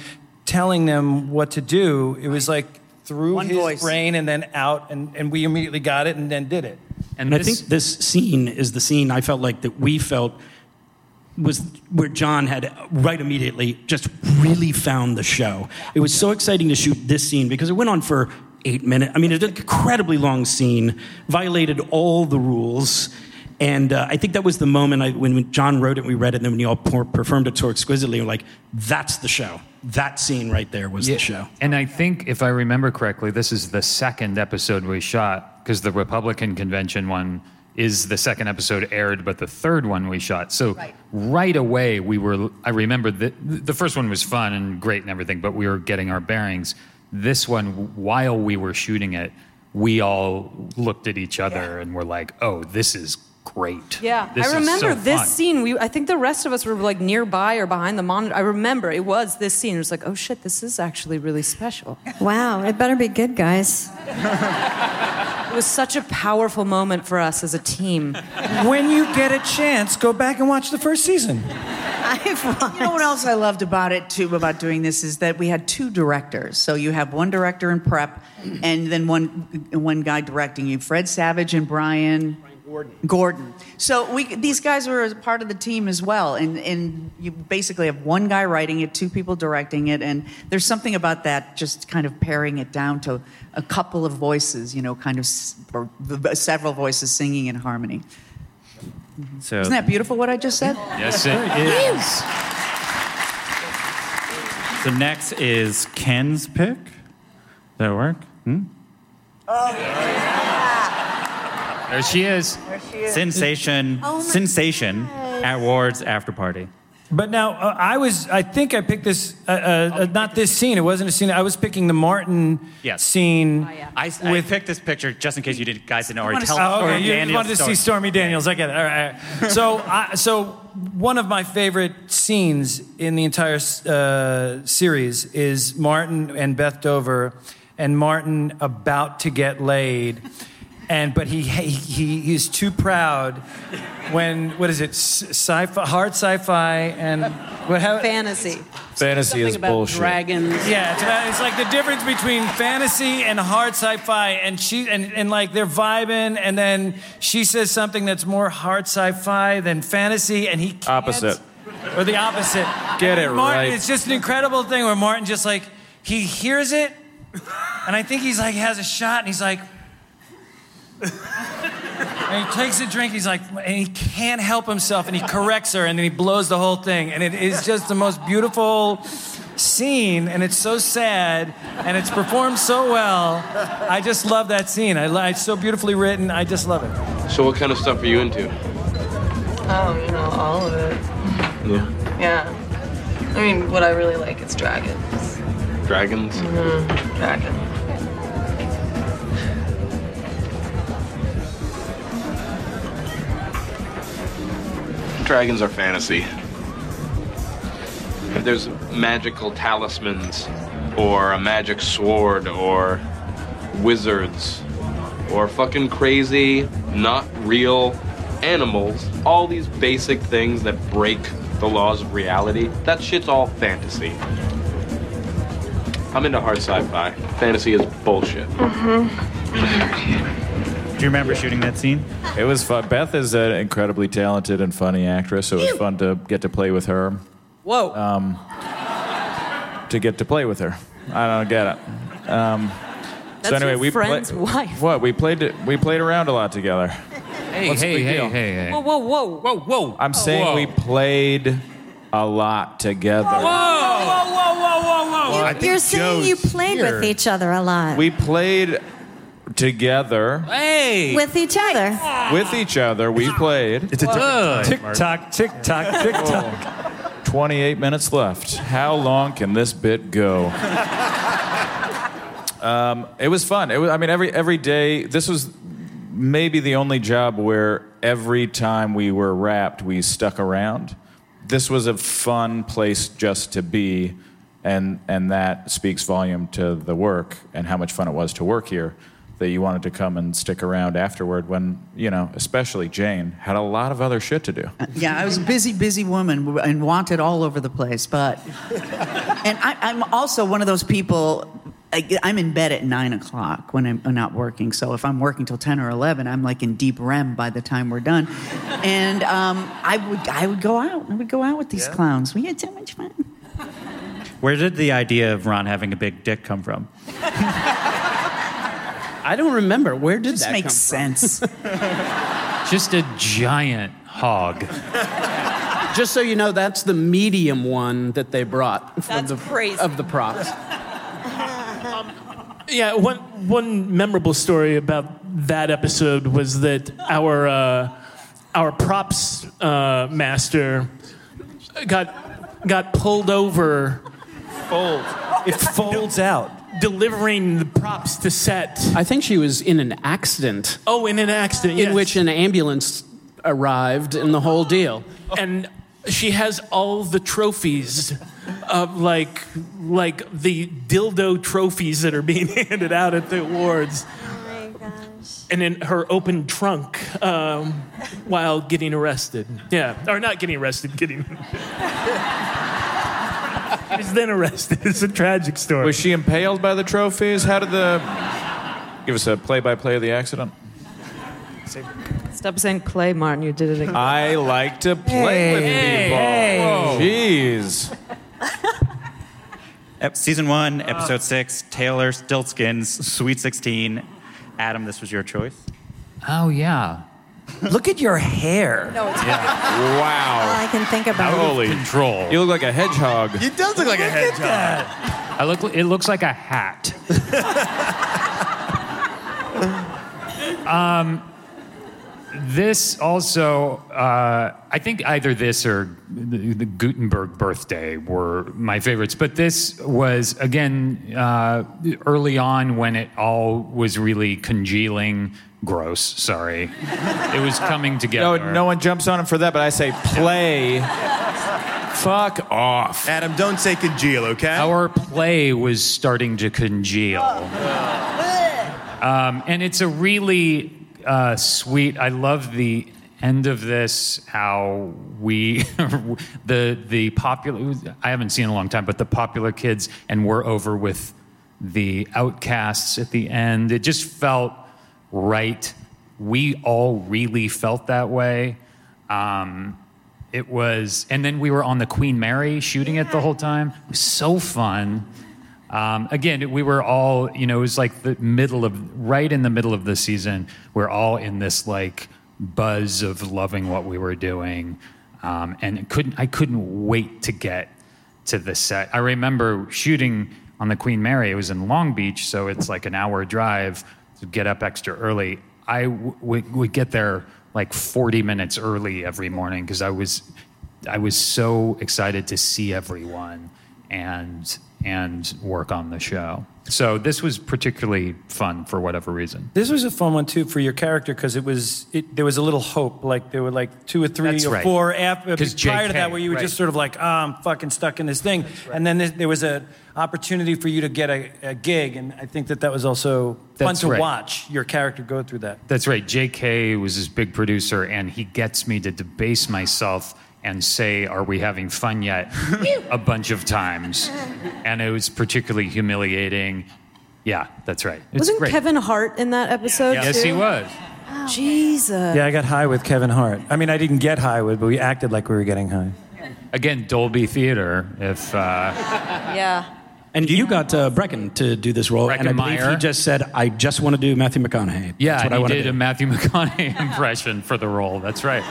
telling them what to do. It was like through One his voice. brain and then out, and, and we immediately got it and then did it. And I think this scene is the scene I felt like that we felt was where John had right immediately just really found the show. It was so exciting to shoot this scene because it went on for eight minutes. I mean, it's an incredibly long scene, violated all the rules. And uh, I think that was the moment I, when, John wrote it, we read it, and then when you all per- performed it so exquisitely, we're like, that's the show. That scene right there was Yeah, the show. And I think, if I remember correctly, this is the second episode we shot because the Republican convention one is the second episode aired, but the third one we shot. So right, away, we were. I remember that the first one was fun and great and everything, but we were getting our bearings. This one, while we were shooting it, we all looked at each other and were like, "Oh, this is great. Yeah, This I is remember so this fun. scene. We, I think the rest of us were like nearby or behind the monitor. I remember it was this scene. It was like, oh shit, this is actually really special. Wow, it better be good, guys. [LAUGHS] It was such a powerful moment for us as a team. [LAUGHS] When you get a chance, go back and watch the first season. [LAUGHS] You know what else I loved about it too about doing this is that we had two directors. So you have one director in prep, and then one one guy directing you. Fred Savage and Bryan. Gordon. Gordon. So we these guys were a part of the team as well, and and you basically have one guy writing it, two people directing it, and there's something about that just kind of paring it down to a couple of voices, you know, kind of or several voices singing in harmony. So Isn't that beautiful what I just said? Yes, it is. So next is Ken's pick. Does that work? Hmm? There she is. Sensation, Oh my sensation at Ward's after party. But now uh, I was, I think I picked this, uh, uh, uh, not this scene. It wasn't a scene. I was picking the Martin Yes. scene. I, I picked this picture just in case you didn't, guys didn't already tell Oh, okay. Stormy You wanted to story. see Stormy Daniels. I get it. All right. all right. [LAUGHS] So, I, so one of my favorite scenes in the entire uh, series is Martin and Beth Dover, and Martin about to get laid. And but he he he he's too proud when what is it sci-fi hard sci-fi and what how, fantasy Fantasy is bullshit. Dragons. Yeah, it's, about, it's like the difference between fantasy and hard sci-fi, and she and, and like they're vibing, and then she says something that's more hard sci-fi than fantasy, and he can't- Opposite. or the opposite. Get it Martin, right. It's just an incredible thing where Martin just like he hears it, and I think he's like has a shot, and he's like. And he takes a drink, he's like, and he can't help himself, and he corrects her, and then he blows the whole thing. And it is just the most beautiful scene, and it's so sad, and it's performed so well. I just love that scene. I, it's so beautifully written. I just love it. So what kind of stuff are you into? Oh, you know, all of it. Yeah. Yeah. I mean, what I really like is dragons. Dragons? Mm, dragon. Dragons are fantasy. If there's magical talismans, or a magic sword, or wizards, or fucking crazy, not real animals, all these basic things that break the laws of reality, that shit's all fantasy. I'm into hard sci-fi. Fantasy is bullshit. Mm-hmm. Do you remember shooting that scene? It was fun. Beth is an incredibly talented and funny actress, so it was fun to get to play with her. Whoa. Um, to get to play with her. I don't get it. Um, That's so anyway, your we pla- friend's wife. What we played. We played around a lot together. Hey, What's hey, hey, hey, hey. Whoa, whoa, whoa, whoa, whoa! I'm saying we played a lot together. Whoa, whoa, whoa, whoa, whoa, I think You're saying you played here. with each other a lot. We played together Hey! With each other. with each other. We played. It's a Good. tick tock, tick tock, [LAUGHS] tick tock. 28 minutes left. How long can this bit go? [LAUGHS] Um, it was fun. It was, I mean, every every day. This was maybe the only job where every time we were wrapped, we stuck around. This was a fun place just to be, and and that speaks volume to the work and how much fun it was to work here. That you wanted to come and stick around afterward when you know, especially Jane had a lot of other shit to do. Yeah, I was a busy, busy woman and wanted all over the place. But, and I, I'm also one of those people. I, I'm in bed at nine o'clock when I'm not working. So if I'm working till ten or eleven, I'm like in deep REM by the time we're done. And um, I would, I would go out. I would go out with these clowns. We had so much fun. Where did the idea of Ron having a big dick come from? [LAUGHS] I don't remember. Where did Just that makes come sense. [LAUGHS] Just a giant hog. Just so you know, that's the medium one that they brought from That's the, crazy. of the props. [LAUGHS] Yeah, one one memorable story about that episode was that our uh, our props uh, master got got pulled over. Fold. It folds out. Delivering the props to set. I think she was in an accident Oh, in an accident. in which an ambulance arrived and the whole deal. And she has all the trophies of like like the dildo trophies that are being [LAUGHS] handed out at the awards. And in her open trunk um, while getting arrested. Yeah, or not getting arrested, getting. [LAUGHS] She's then arrested. [LAUGHS] It's a tragic story. Was she impaled by the trophies? How did the. Give us a play by play of the accident. Stop saying play, Martin. You did it again. I like to play with Hey, people. Jeez. [LAUGHS] Ep- Season one, episode six, Taylor Stiltskins, Sweet 16. Adam, this was your choice. Oh, yeah. Look at your hair. No, it's Wow. all I can think about. Holy control. You look like a hedgehog. He does look like a hedgehog. I look. It looks like a hat. [LAUGHS] um, this also, uh, I think either this or the, the Guttenberg birthday were my favorites. But this was again uh, early on when it all was really congealing. Gross. Sorry, it was coming No, together. no one jumps on him for that, but I say play. Fuck off. Adam, don't say congeal, okay? Our play was starting to congeal. Um, and it's a really uh, sweet. I love the end of this. How we [LAUGHS] the the popular. I haven't seen in a long time, but the popular kids, and we're over with the outcasts at the end. It just felt right. We all really felt that way. Um, it was, and then we were on the Queen Mary shooting it the whole time. It was so fun. Um, again, we were all, you know, it was like the middle of, right in the middle of the season. We're all in this like buzz of loving what we were doing, um, and it couldn't, I couldn't wait to get to the set. I remember shooting on the Queen Mary. It was in Long Beach, so it's like an hour drive get up extra early. I w- would get there like 40 minutes early every morning because I was I was so excited to see everyone and and work on the show. So this was particularly fun for whatever reason. This was a fun one too for your character because it was it, there was a little hope. Like there were like two or three That's or right. four after uh, 'Cause prior to that where you were right. just sort of like, oh, I'm fucking stuck in this thing. And then there, there was a opportunity for you to get a, a gig, and I think that that was also fun to right. watch your character go through that. That's right. JK was his big producer, and he gets me to debase myself and say, Are we having fun yet? [LAUGHS] a bunch of times. And it was particularly humiliating. Yeah, that's right. It's Wasn't great. Kevin Hart in that episode? Yes, too? he was. Jesus. Yeah, I got high with Kevin Hart. I mean, I didn't get high with, but we acted like we were getting high. Again, Dolby Theater. If uh, [LAUGHS] Yeah. And you got uh, Breckin to do this role, and I believe Breckin Meyer. he just said, "I just want to do Matthew McConaughey." yeah, That's what and I he want to did do. a Matthew [LAUGHS] McConaughey impression for the role. That's right.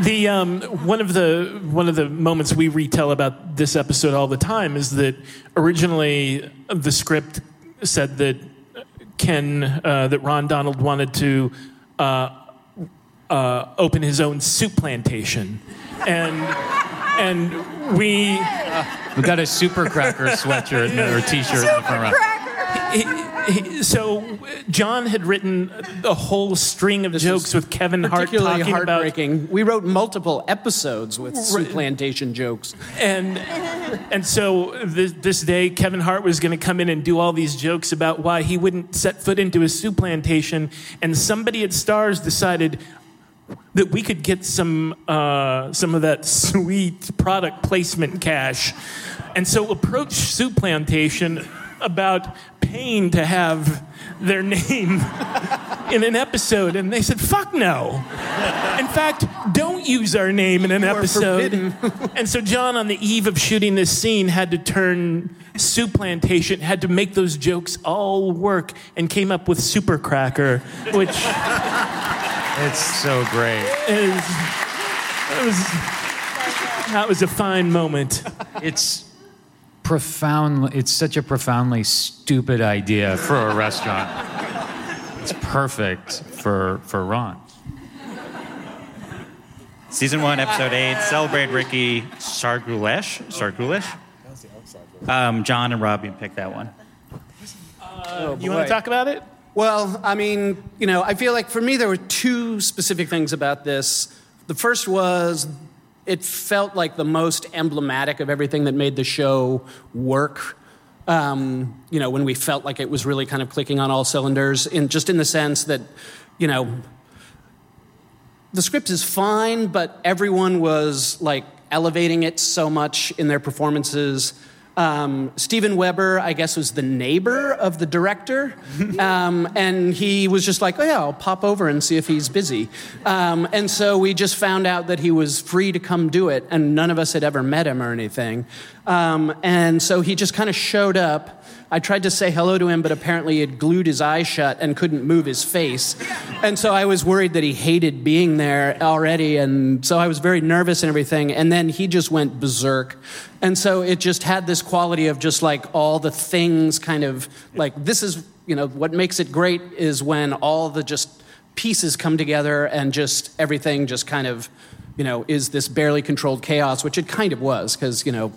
The um, one of the one of the moments we retell about this episode all the time is that originally the script said that Ken uh, that Ron Donald wanted to uh, uh, open his own Souplantation, and and we We got a Super Cracker sweatshirt or T-shirt in the front row. he, he, [LAUGHS] so John had written a whole string of jokes with Kevin Hart talking about heartbreaking. We wrote multiple episodes with Souplantation jokes. and and so this, this day Kevin Hart was going to come in and do all these jokes about why he wouldn't set foot into a Souplantation, and somebody at Starz decided that we could get some uh, some of that sweet product placement cash, and so approached Souplantation about paying to have their name [LAUGHS] in an episode, and they said, "Fuck no." In fact, don't use our name in an episode. [LAUGHS] and so John, on the eve of shooting this scene, had to turn Souplantation, had to make those jokes all work, and came up with Super Cracker, which [LAUGHS] It's so great. is that was that was a fine moment. It's profound. It's such a profoundly stupid idea for a restaurant. It's perfect for for Ron. Season one, episode eight, celebrate Ricky Sargulesh. Sargulesh? Um, John and Robbie picked that one. Uh, you want to talk about it? Well, I mean, you know, I feel like for me there were two specific things about this. The first was it felt like the most emblematic of everything that made the show work. Um, you know, when we felt like it was really kind of clicking on all cylinders, in just in the sense that, you know, the script is fine, but everyone was like elevating it so much in their performances. Um, Steven Weber, I guess, was the neighbor of the director, [LAUGHS] um, and he was just like, "Oh yeah, I'll pop over and see if he's busy." Um, and so we just found out that he was free to come do it, and none of us had ever met him or anything. Um, and so he just kind of showed up. I tried to say hello to him, but apparently he had glued his eyes shut and couldn't move his face. And so I was worried that he hated being there already. And so I was very nervous and everything. And then he just went berserk. And so it just had this quality of just like all the things kind of like this is, you know, what makes it great is when all the just pieces come together and just everything just kind of, you know, is this barely controlled chaos, which it kind of was because, you know,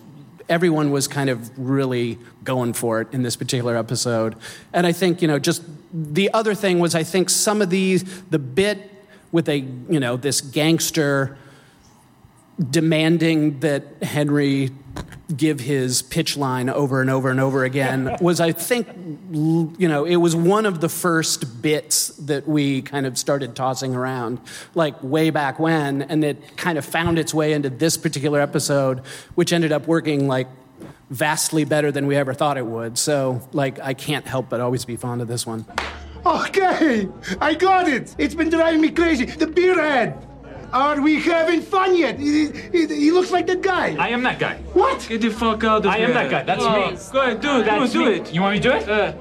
everyone was kind of really going for it in this particular episode. And I think, you know, just the other thing was I think some of these, the bit with a, you know, this gangster demanding that Henry give his pitch line over and over and over again was I think you know it was one of the first bits that we kind of started tossing around like way back when and it kind of found its way into this particular episode which ended up working like vastly better than we ever thought it would so like I can't help but always be fond of this one Okay, I got it. It's been driving me crazy. The beer head. Are we having fun yet? He, he- he looks like that guy. I am that guy. What? Get the fuck out of I here. I am that guy. That's Oh, me. Go ahead, do it. That's do it. me. Do it. You want me to do it? Uh,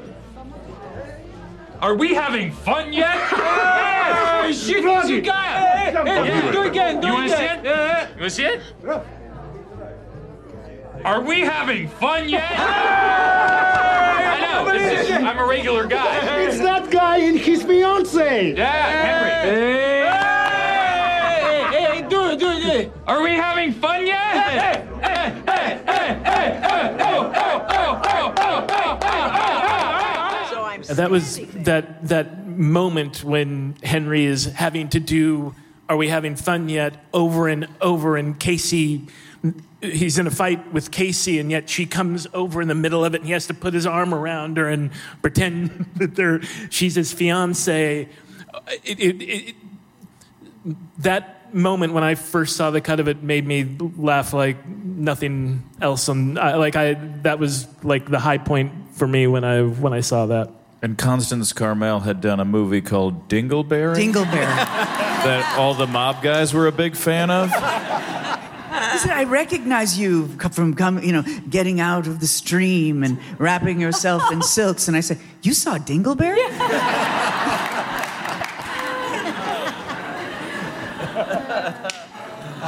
are we having fun yet? [LAUGHS] Hey, shit, Robbie. you got Hey, it. Hey, hey, hey, do it again. Do You it wanna see again. Yeah. You want to see it? Are we having fun yet? I know. This is, I'm a regular guy. It's that guy and his fiance. Yeah, Henry. Hey, hey, That was that that moment when Henry is having to do "Are we having fun yet?" over and over, and Casey. He's in a fight with Casey, and yet she comes over in the middle of it, and he has to put his arm around her and [LAUGHS] pretend that they're she's his fiance. It, it, it, that moment when I first saw the cut of it made me laugh like nothing else. On I, like I, that was like the high point for me when I when I saw that. And Constance Carmell had done a movie called Dingleberry. Dingleberry. [LAUGHS] that all the mob guys were a big fan of. Listen, I recognize you from coming, you know, getting out of the stream and wrapping yourself in [LAUGHS] silks. And I said, "You saw Dingleberry?" [LAUGHS]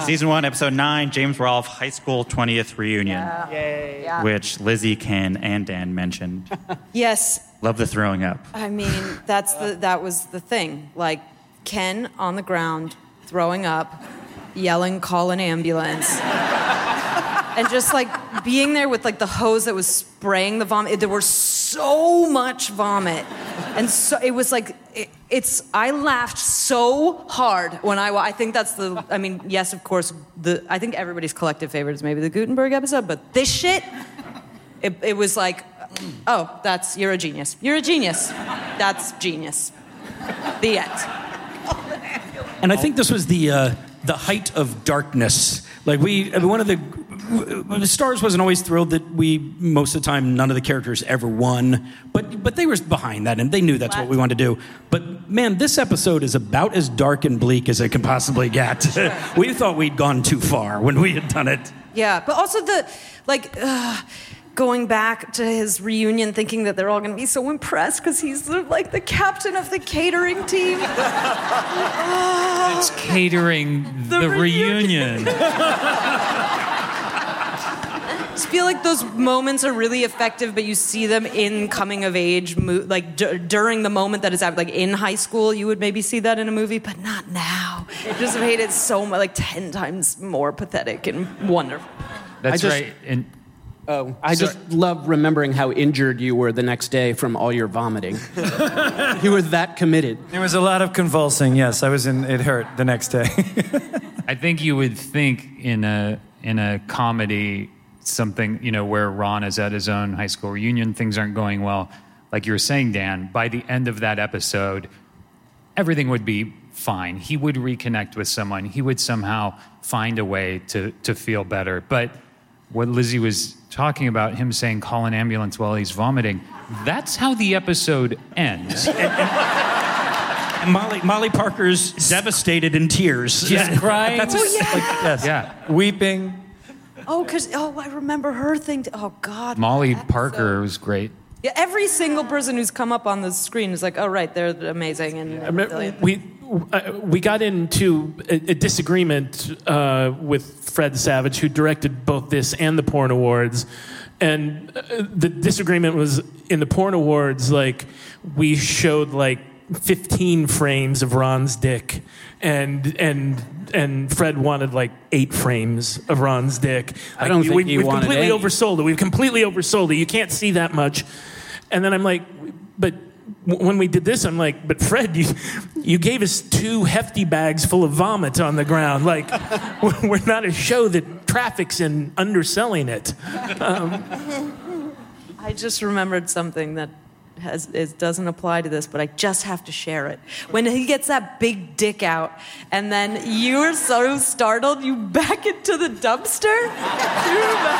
Season one, episode nine, James Rolfe High School 20th Reunion, Yay. Yeah. which Lizzie, Ken, and Dan mentioned. Yes, Love the throwing up. I mean that's the that was the thing. Like Ken on the ground, throwing up, yelling, "Call an ambulance," and just like being there with like the hose that was spraying the vomit. There was so much vomit, and so it was like it, it's. I laughed so hard when I. I think that's the. I mean, yes, of course. The I think everybody's collective favorite is maybe the Guttenberg episode, but this shit. It, it was like, oh, that's you're a genius. You're a genius. That's genius. The end. And I think this was the uh, the height of darkness. Like we, I mean, one of the stars wasn't always thrilled that we most of the time none of the characters ever won, but but they were behind that and they knew that's what we wanted to do. But man, this episode is about as dark and bleak as it can possibly get. [LAUGHS] we thought we'd gone too far when we had done it. Yeah, but also the like. Uh, Going back to his reunion, thinking that they're all going to be so impressed because he's like the captain of the catering team. [LAUGHS] It's catering the, reunion. I [LAUGHS] just feel like those moments are really effective, but you see them in coming of age, like d- during the moment that is happening. Like in high school, you would maybe see that in a movie, but not now. It just made it so much, like ten times more pathetic and wonderful. That's just- right. And Oh, I just love remembering how injured you were the next day from all your vomiting. [LAUGHS] you were that committed. There was a lot of convulsing. Yes, I was in. It hurt the next day. [LAUGHS] I think you would think in a in a comedy something you know where Ron is at his own high school reunion, things aren't going well. Like you were saying, Dan, by the end of that episode, everything would be fine. He would reconnect with someone. He would somehow find a way to to feel better. But what Lizzie was talking about, him saying call an ambulance while he's vomiting, that's how the episode ends. [LAUGHS] And Molly, Molly Parker's devastated in tears. Just crying. That's Oh, a- yeah. like, yes. Yeah. Weeping. Oh, because oh, I remember her thing. t- oh God. Molly Parker was great. Yeah, every single person who's come up on the screen is like, oh right, they're amazing and I remember we we got into a, a disagreement uh, with Fred Savage, who directed both this and the Porn Awards, and uh, the disagreement was in the Porn Awards. Like we showed like 15 frames of Ron's dick, and and and Fred wanted like eight frames of Ron's dick. I don't think we, he we've wanted completely any. oversold it. We've completely oversold it. You can't see that much. And then I'm like, but when we did this, I'm like, but Fred, you, you gave us two hefty bags full of vomit on the ground. Like, [LAUGHS] we're not a show that traffics in underselling it. Um, I just remembered something that has doesn't apply to this, but I just have to share it. When he gets that big dick out, and then you're so startled, you back into the dumpster. Do [LAUGHS] you remember?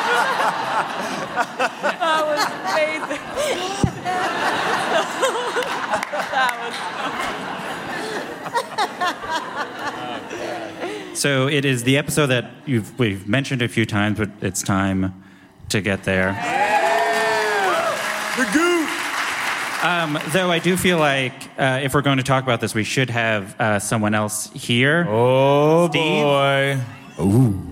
[LAUGHS] that was amazing. That [LAUGHS] So it is the episode that you've we've mentioned a few times, but it's time to get there. The goo. Um, though I do feel like uh, if we're going to talk about this, we should have uh, someone else here. Oh Steve? boy. Ooh.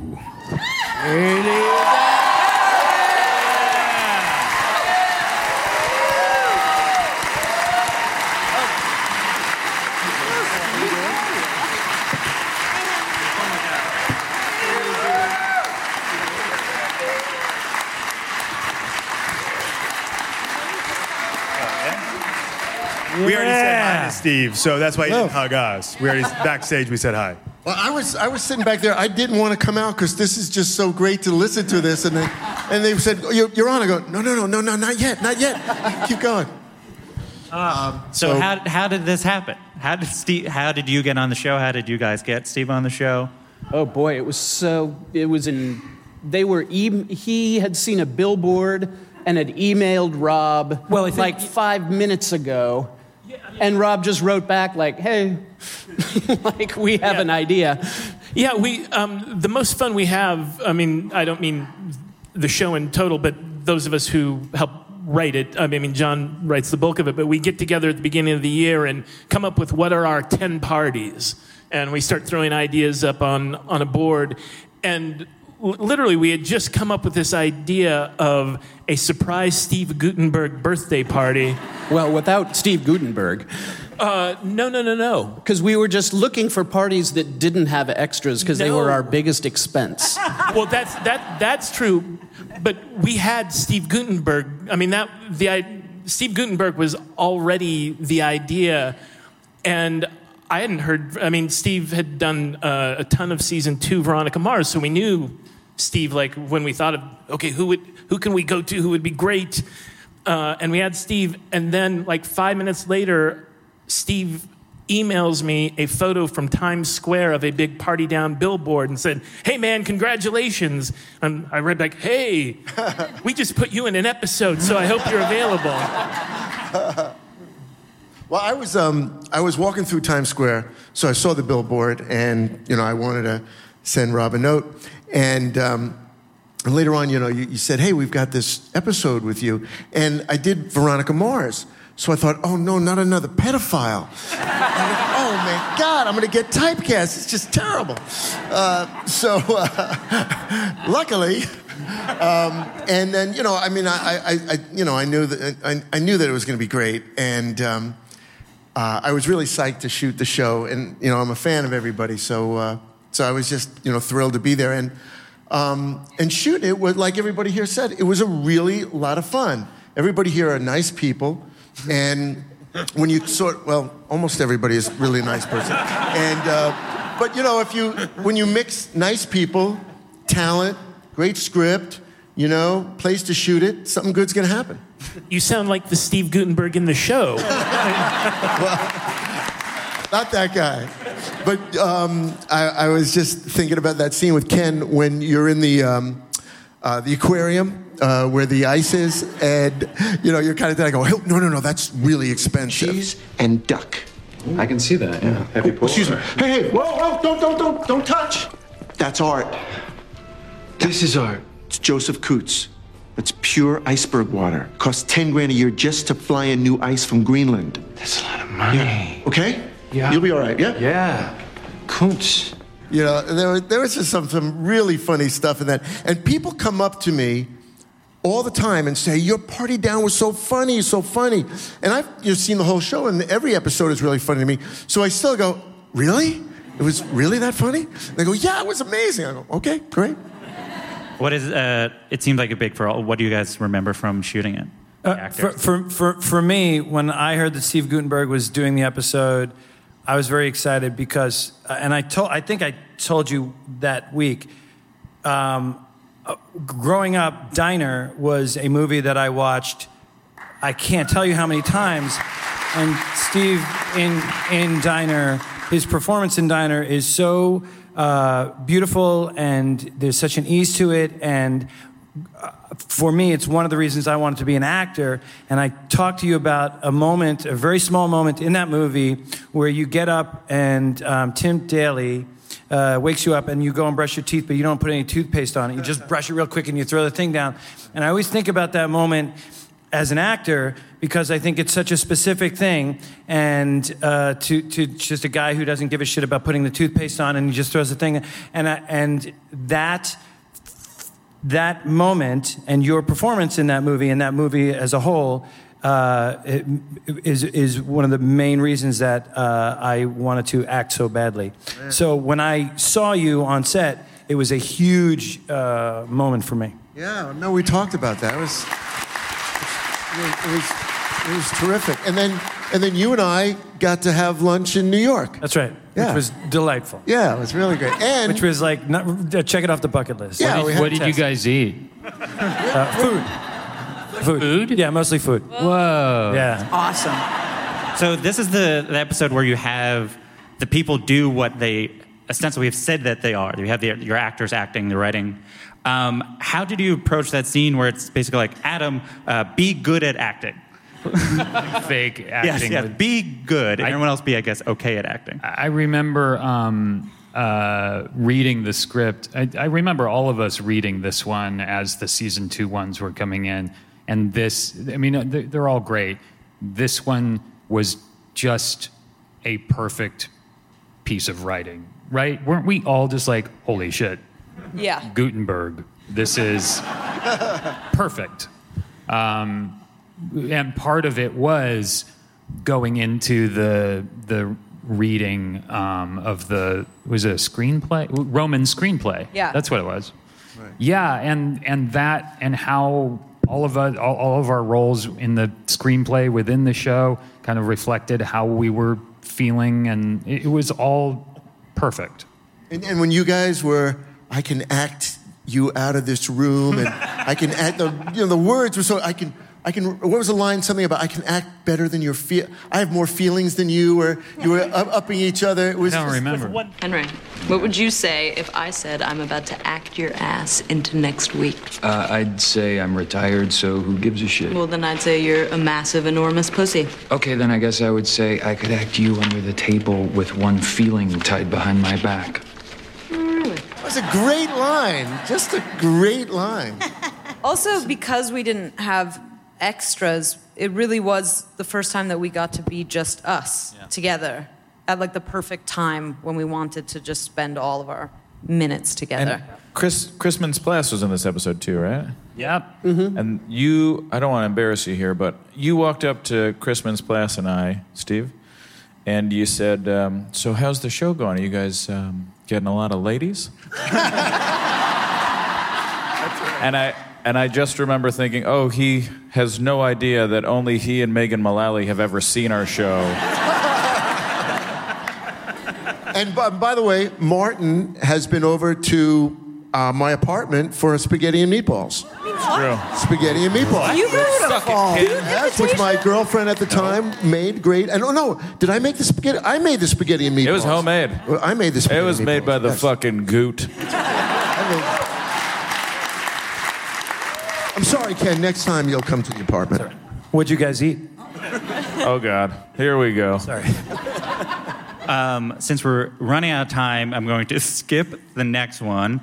We already said hi to Steve, so that's why he didn't oh. hug us. We already backstage. We said hi. Well, I was I was sitting back there. I didn't want to come out because this is just so great to listen to this, and they and they said, "Oh, "You're, you're on." I go, "No, no, no, no, no, not yet, not yet. Keep going." Um, so, So- how, how did this happen? How did Steve? How did you get on the show? How did you guys get Steve on the show? Oh boy, it was so. It was in. They were. E- he had seen a billboard and had emailed Rob. Well, like five minutes ago, and Rob just wrote back like, "Hey, [LAUGHS] like we have an idea." Yeah, we um, the most fun we have. I mean, I don't mean the show in total, but those of us who help write it. I mean, John writes the bulk of it, but we get together at the beginning of the year and come up with what are our ten parties, and we start throwing ideas up on on a board, and literally we had just come up with this idea of a surprise Steve Guttenberg birthday party. Well, without Steve Guttenberg. Uh, no, no, no, no. Because we were just looking for parties that didn't have extras because they were our biggest expense. [LAUGHS] well, that's that that's true, but we had Steve Guttenberg. I mean, that the I, Steve Guttenberg was already the idea, and I hadn't heard. I mean, Steve had done uh, a ton of season two Veronica Mars, so we knew Steve. Like when we thought of okay, who would who can we go to? Who would be great? Uh, and we had Steve, and then like five minutes later, Steve emails me a photo from Times Square of a big party down billboard and said, Hey man, congratulations. And I read back, Hey, [LAUGHS] we just put you in an episode, so I hope you're available. Well, I was um, I was walking through Times Square, so I saw the billboard, and you know I wanted to send Rob a note, and. Um, and later on, you know, you, you said, "Hey, we've got this episode with you," and I did Veronica Mars. So I thought, "Oh no, not another pedophile!" [LAUGHS] Like, oh my God, I'm to get typecast. It's just terrible. Uh, so [LAUGHS] uh, luckily, um, and then you know, I mean, I, I, I you know, I knew that I, I knew that it was to be great, and um, uh, I was really psyched to shoot the show. And you know, I'm a fan of everybody, so uh, so I was just you know thrilled to be there. And Um, and shooting it was, like everybody here said, it was a really lot of fun. Everybody here are nice people. [LAUGHS] And when you sort, well, almost everybody is really a nice person. And, uh, but you know, if you, when you mix nice people, talent, great script, you know, place to shoot it, something good's gonna happen. You sound like the Steve Guttenberg in the show. [LAUGHS] Well, not that guy. But um, I, I was just thinking about that scene with Ken when you're in the, um, uh, the aquarium uh, where the ice is, and you know you're kind of there. I go, "Hey, no, no, no, that's really expensive. Cheese and duck. I can see that, yeah. Happy Oh, excuse me. Hey, hey, whoa, whoa, don't, don't, don't, don't touch. That's art. This is art. It's Joseph Coots. It's pure iceberg water. Costs 10 grand a year just to fly in new ice from Greenland. That's a lot of money. Okay? Yeah. You'll be all right, yeah? Yeah. Coots. You know, there, was- there was just some, some really funny stuff in that. And people come up to me all the time and say, Your party down was so funny, so funny. And I've you know, seen the whole show, and every episode is really funny to me. So I still go, Really? It was really that funny? They go, Yeah, it was amazing. I go, Okay, great. What is? Uh, it seemed like a big for all. What do you guys remember from shooting it? Uh, for, for, for, for me, when I heard that Steve Guttenberg was doing the episode, I was very excited because, uh, and I told, I think I told you that week. Um, uh, growing up, Diner was a movie that I watched. I can't tell you how many times. And Steve in in Diner, his performance in Diner is so uh, beautiful, and there's such an ease to it, and for me, it's one of the reasons I wanted to be an actor. And I talked to you about a moment, a very small moment in that movie where you get up and um, Tim Daly uh, wakes you up and you go and brush your teeth, but you don't put any toothpaste on it. You just brush it real quick and you throw the thing down. And I always think about that moment as an actor because I think it's such a specific thing. And uh, to, to just a guy who doesn't give a shit about putting the toothpaste on and he just throws the thing. And, I, and that that moment and your performance in that movie and that movie as a whole uh, it- is is one of the main reasons that uh, I wanted to act so badly. So when I saw you on set, it was a huge uh, moment for me. Yeah, no, we talked about that. It was, it was, it was terrific. And then, and then you and I got to have lunch in New York. That's right. Yeah. Which was delightful. Yeah, it was really great. And which was like not, uh, check it off the bucket list. Yeah, we had what did you guys eat? Uh, food. Food. Yeah, mostly food. Whoa. Yeah. Awesome. So this is the, the episode where you have the people do what they ostensibly have said that they are. You have the, your actors acting, the writing. Um, how did you approach that scene where it's basically like Adam, uh, be good at acting? [LAUGHS] Fake Yes, acting. yeah, with- be good, and everyone else be, I guess, okay at acting. I remember um, uh, reading the script. I, I remember all of us reading this one as the season two ones were coming in. And this, I mean, they're, they're all great. This one was just a perfect piece of writing, right? Weren't we all just like, holy shit, Yeah. Guttenberg, this is [LAUGHS] perfect. Um, and part of it was going into the the reading um, of the was it a screenplay Roman screenplay. Yeah. that's what it was. Yeah, and and that and how all of us, all, all of our roles in the screenplay within the show kind of reflected how we were feeling, and it, it was all perfect. And, and when you guys were, I can act you out of this room, and I can act. The, you know, the words were so. I can. I can. What was the line? Something about I can act better than your feel. I have more feelings than you, or you were up, upping each other. It was. just- Henry, what would you say if I said I'm about to act your ass into next week? Uh, I'd say I'm retired, so who gives a shit? Well, then I'd say you're a massive, enormous pussy. Okay, then I guess I would say I could act you under the table with one feeling tied behind my back. That was a great line. Just a great line. [LAUGHS] Also, because we didn't have extras, it really was the first time that we got to be just us together at like the perfect time when we wanted to just spend all of our minutes together. Chris Chris Mintz-Plasse was in this episode too, right? Yep. And you, I don't want to embarrass you here, but you walked up to Chrisman's Mintz-Plasse and I, Steve, and you said, um, "So how's the show going? Are you guys um, getting a lot of ladies?" [LAUGHS] and I and I just remember thinking, oh, he has no idea that only he and Megan Mullally have ever seen our show. [LAUGHS] And by, by the way, Martin has been over to uh, my apartment for spaghetti and meatballs. True. Spaghetti and meatballs. You beautiful. Suck it, kid. Yes, which my girlfriend at the time made great. And oh no, did I make the spaghetti? I made the spaghetti and meatballs. It was homemade. I made the spaghetti. It was and made by the yes. fucking goot. I'm sorry, Ken. Next time you'll come to the apartment. What'd you guys eat? Oh God, here we go. Sorry. Um, since we're running out of time, I'm going to [LAUGHS] skip the next one.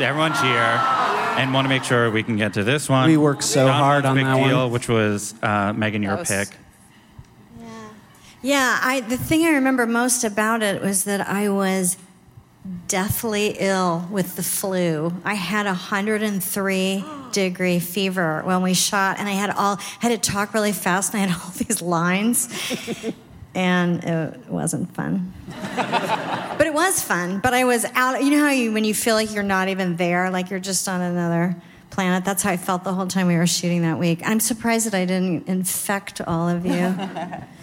Everyone's here, and want to make sure we can get to this one. We worked so John hard on Big that one. deal, which was uh, Megan, your was- pick. Yeah, I, the thing I remember most about it was that I was deathly ill with the flu. I had a 103 [GASPS] degree fever when we shot, and I had all had to talk really fast, and I had all [LAUGHS] these lines, and it wasn't fun. [LAUGHS] but it was fun. But I was out. You know how you when you feel like you're not even there, like you're just on another planet. That's how I felt the whole time we were shooting that week. I'm surprised that I didn't infect all of you. [LAUGHS]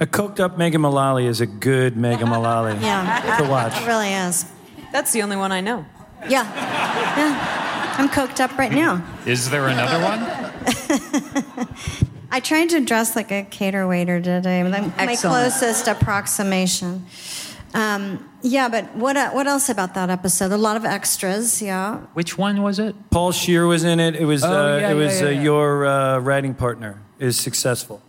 A coked up Megan Mullally is a good Megan Mullally [LAUGHS] Yeah. to watch. It really is. That's the only one I know. Yeah. Yeah. I'm coked up right now. Is there another one? [LAUGHS] I tried to dress like a cater waiter today. My, my Excellent. closest approximation. Um, yeah, but what uh, what else about that episode? A lot of extras. Yeah. Which one was it? Paul Scheer was in it. It was Oh, uh, yeah, it was yeah, yeah, uh, your uh, writing partner is successful.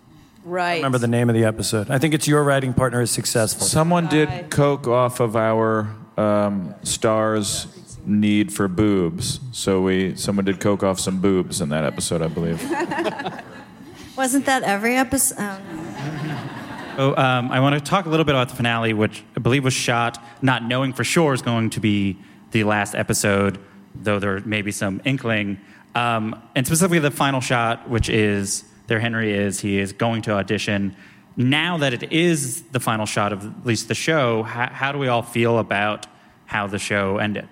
Right. Remember the name of the episode? I think it's your writing partner is successful. Someone did coke off of our um, Starz' need for boobs, so we someone did coke off some boobs in that episode, I believe. [LAUGHS] Wasn't that every episode? Oh, So um, I want to talk a little bit about the finale, which I believe was shot not knowing for sure is going to be the last episode, though there may be some inkling. Um, and specifically the final shot, which is there Henry is, he is going to audition. Now that it is the final shot of at least the show, how, how do we all feel about how the show ended?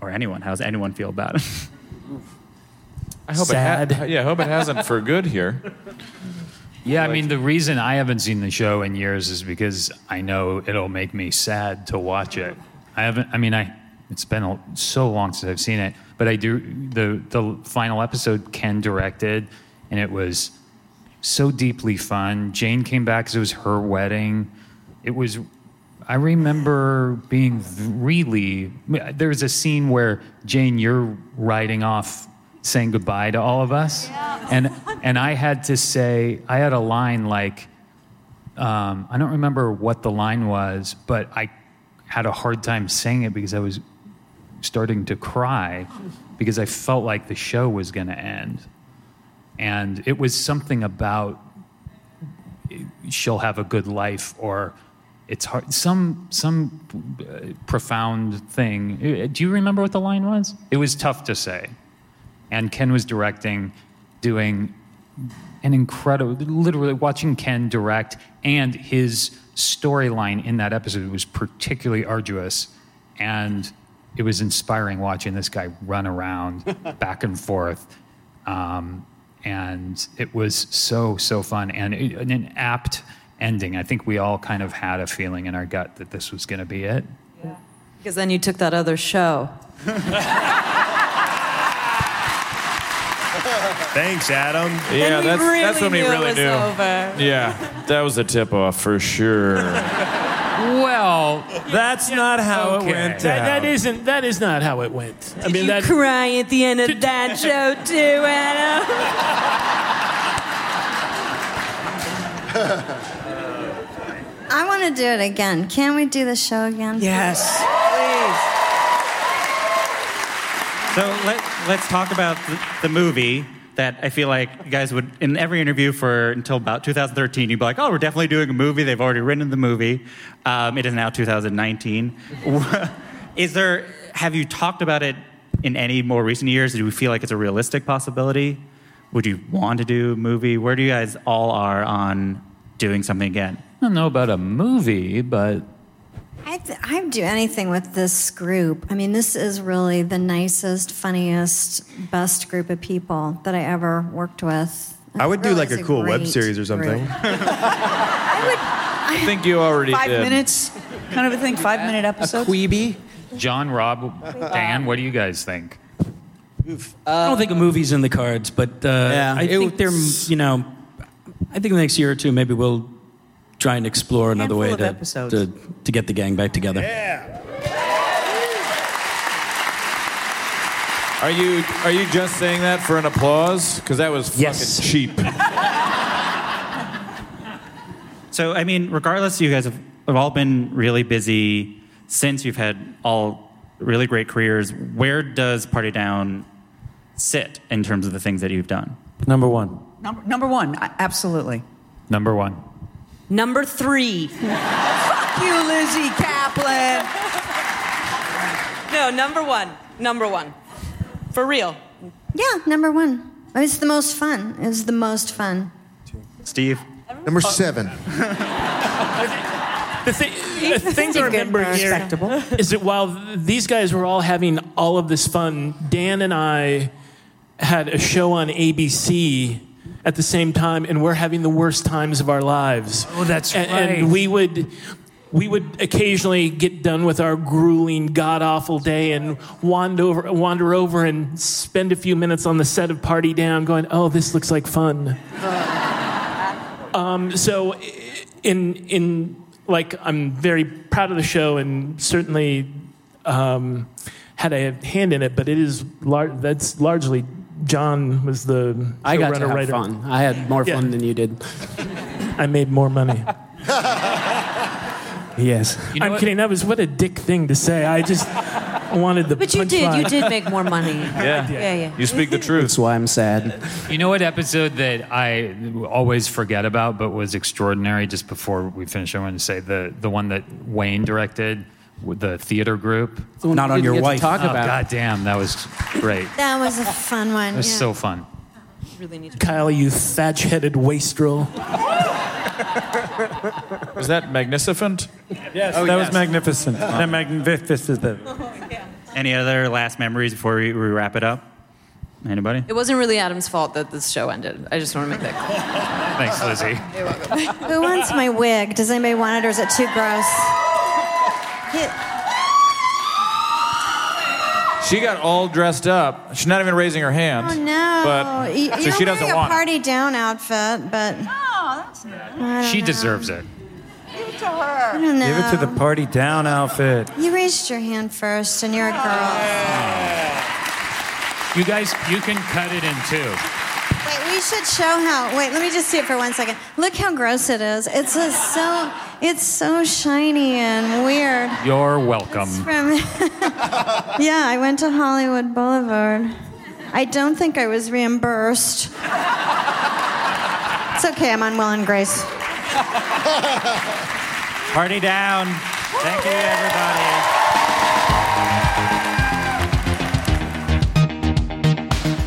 Or anyone? How does anyone feel about it? [LAUGHS] I hope it ha- yeah, I hope it hasn't for good here. Yeah, I mean, the reason I haven't seen the show in years is because I know it'll make me sad to watch it. I haven't. I mean, I it's been a, so long since I've seen it, but I do. The the final episode Ken directed, and it was so deeply fun. Jane came back because it was her wedding. It was. I remember being really. There was a scene where Jane, you're riding off, saying goodbye to all of us, and and I had to say, I had a line like, um, I don't remember what the line was, but I had a hard time saying it because I was starting to cry because I felt like the show was going to end, and it was something about she'll have a good life or it's hard some some uh, profound thing. Uh, do you remember what the line was? It was tough to say. And ken was directing doing an incredible literally watching ken direct and his storyline in that episode was particularly arduous. And it was inspiring watching this guy run around [LAUGHS] back and forth um, and it was so so fun and it- an apt ending i think we all kind of had a feeling in our gut that this was going to be it Yeah. Because then you took that other show. [LAUGHS] Thanks, Adam. Yeah, we that's that's really when we really was knew. over. Yeah, that was a tip off for sure. [LAUGHS] well that's not how oh, Okay. it went That, down. that isn't that is not how it went. I mean you that cry at the end of that [LAUGHS] show too, Adam. I want to do it again. Can we do the show again? Yes. So let, let's talk about the, the movie that I feel like you guys would, in every interview for until about 2013, you'd be like, oh, we're definitely doing a movie. They've already written the movie. Um, it is now 2019. [LAUGHS] is there, have you talked about it in any more recent years? Do we feel like it's a realistic possibility? Would you want to do a movie? Where do you guys all are on doing something again? i don't know about a movie but I th- I'd do anything with this group. I mean, this is really the nicest, funniest, best group of people that I ever worked with. I would do like a is cool web series or something. [LAUGHS] I think you already Five did. minutes, kind of a thing. Five minute episode. Quibi. John, Rob, Dan, what do you guys think? I don't think a movie's in the cards, but uh, Yeah, I think they're, you know, I think the next year or two, maybe we'll try and explore another way to, to to get the gang back together. Yeah. Are you are you just saying that for an applause? Because that was fucking Yes. cheap. So, I mean, regardless, you guys have, have all been really busy since you've had all really great careers. Where does Party Down sit in terms of the things that you've done? Number one. Number, number one, absolutely. Number one. Number three. Fuck you, Lizzy Caplan. No, number one. Number one. For real. Yeah, number one. It was the most fun. It was the most fun. Steve? Number seven. [LAUGHS] The, thi- the thing to Good remember here Respectable. is that while these guys were all having all of this fun, Dan and I had a show on ABC at the same time, and we're having the worst times of our lives. Oh, that's and, right. And we would. We would occasionally get done with our grueling, god awful day and wander over, wander over and spend a few minutes on the set of Party Down going, oh, this looks like fun. Um, so, in in like, I'm very proud of the show and certainly um, had a hand in it. But it is lar- that's largely John was the I got to have writer. fun. I had more Yeah. fun than you did. I made more money. [LAUGHS] Yes. You know I'm what? kidding. That was what a dick thing to say. I just wanted the. But you did. You did make more money. [LAUGHS] Yeah. Yeah, yeah. You speak the truth. That's why I'm sad. You know what episode that I always forget about, but was extraordinary? Just before we finish, I want to say the the one that Wayne directed, with the theater group. The Not on your get wife. Talk Oh, about. God damn, that was great. That was a fun one. It was yeah. so fun. Really need to. Kyle, you thatch-headed wastrel. Was that magnificent? Yes, Oh, that yes. was magnificent. Uh-huh. That magnificent. Any other last memories before we, we wrap it up? Anybody? It wasn't really Adam's fault that this show ended. I just want to make that clear. Thanks, Lizzy. You're welcome. Who wants my wig? Does anybody want it or is it too gross? He- She got all dressed up. She's not even raising her hand. oh no. But You- so You're she doesn't wearing a want. it. party down outfit, but I don't She know. deserves it. I don't know. Give it to the party down outfit. You raised your hand first, and you're a girl. You guys, you can cut it in two. Wait, we should show how. Wait, let me just see it for one second. Look how gross it is. It's a, so, it's so shiny and weird. You're welcome. From [LAUGHS] yeah, I went to Hollywood Boulevard. I don't think I was reimbursed. It's okay. I'm on Will and Grace. Party down. Thank you, everybody.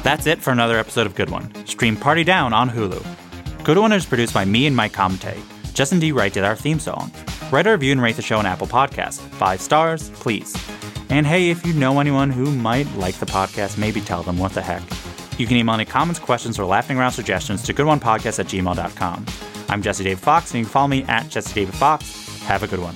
That's it for another episode of Good One. Stream Party Down on Hulu. Good One is produced by me and Mike Comte. Justin D. Wright did our theme song. Write a review and rate the show on Apple Podcasts. Five stars, please. And hey, if you know anyone who might like the podcast, maybe tell them what the heck. You can email any comments, questions, or laughing around suggestions to goodonepodcast at gmail.com. I'm Jesse David Fox, and you can follow me at Jesse David Fox. Have a good one.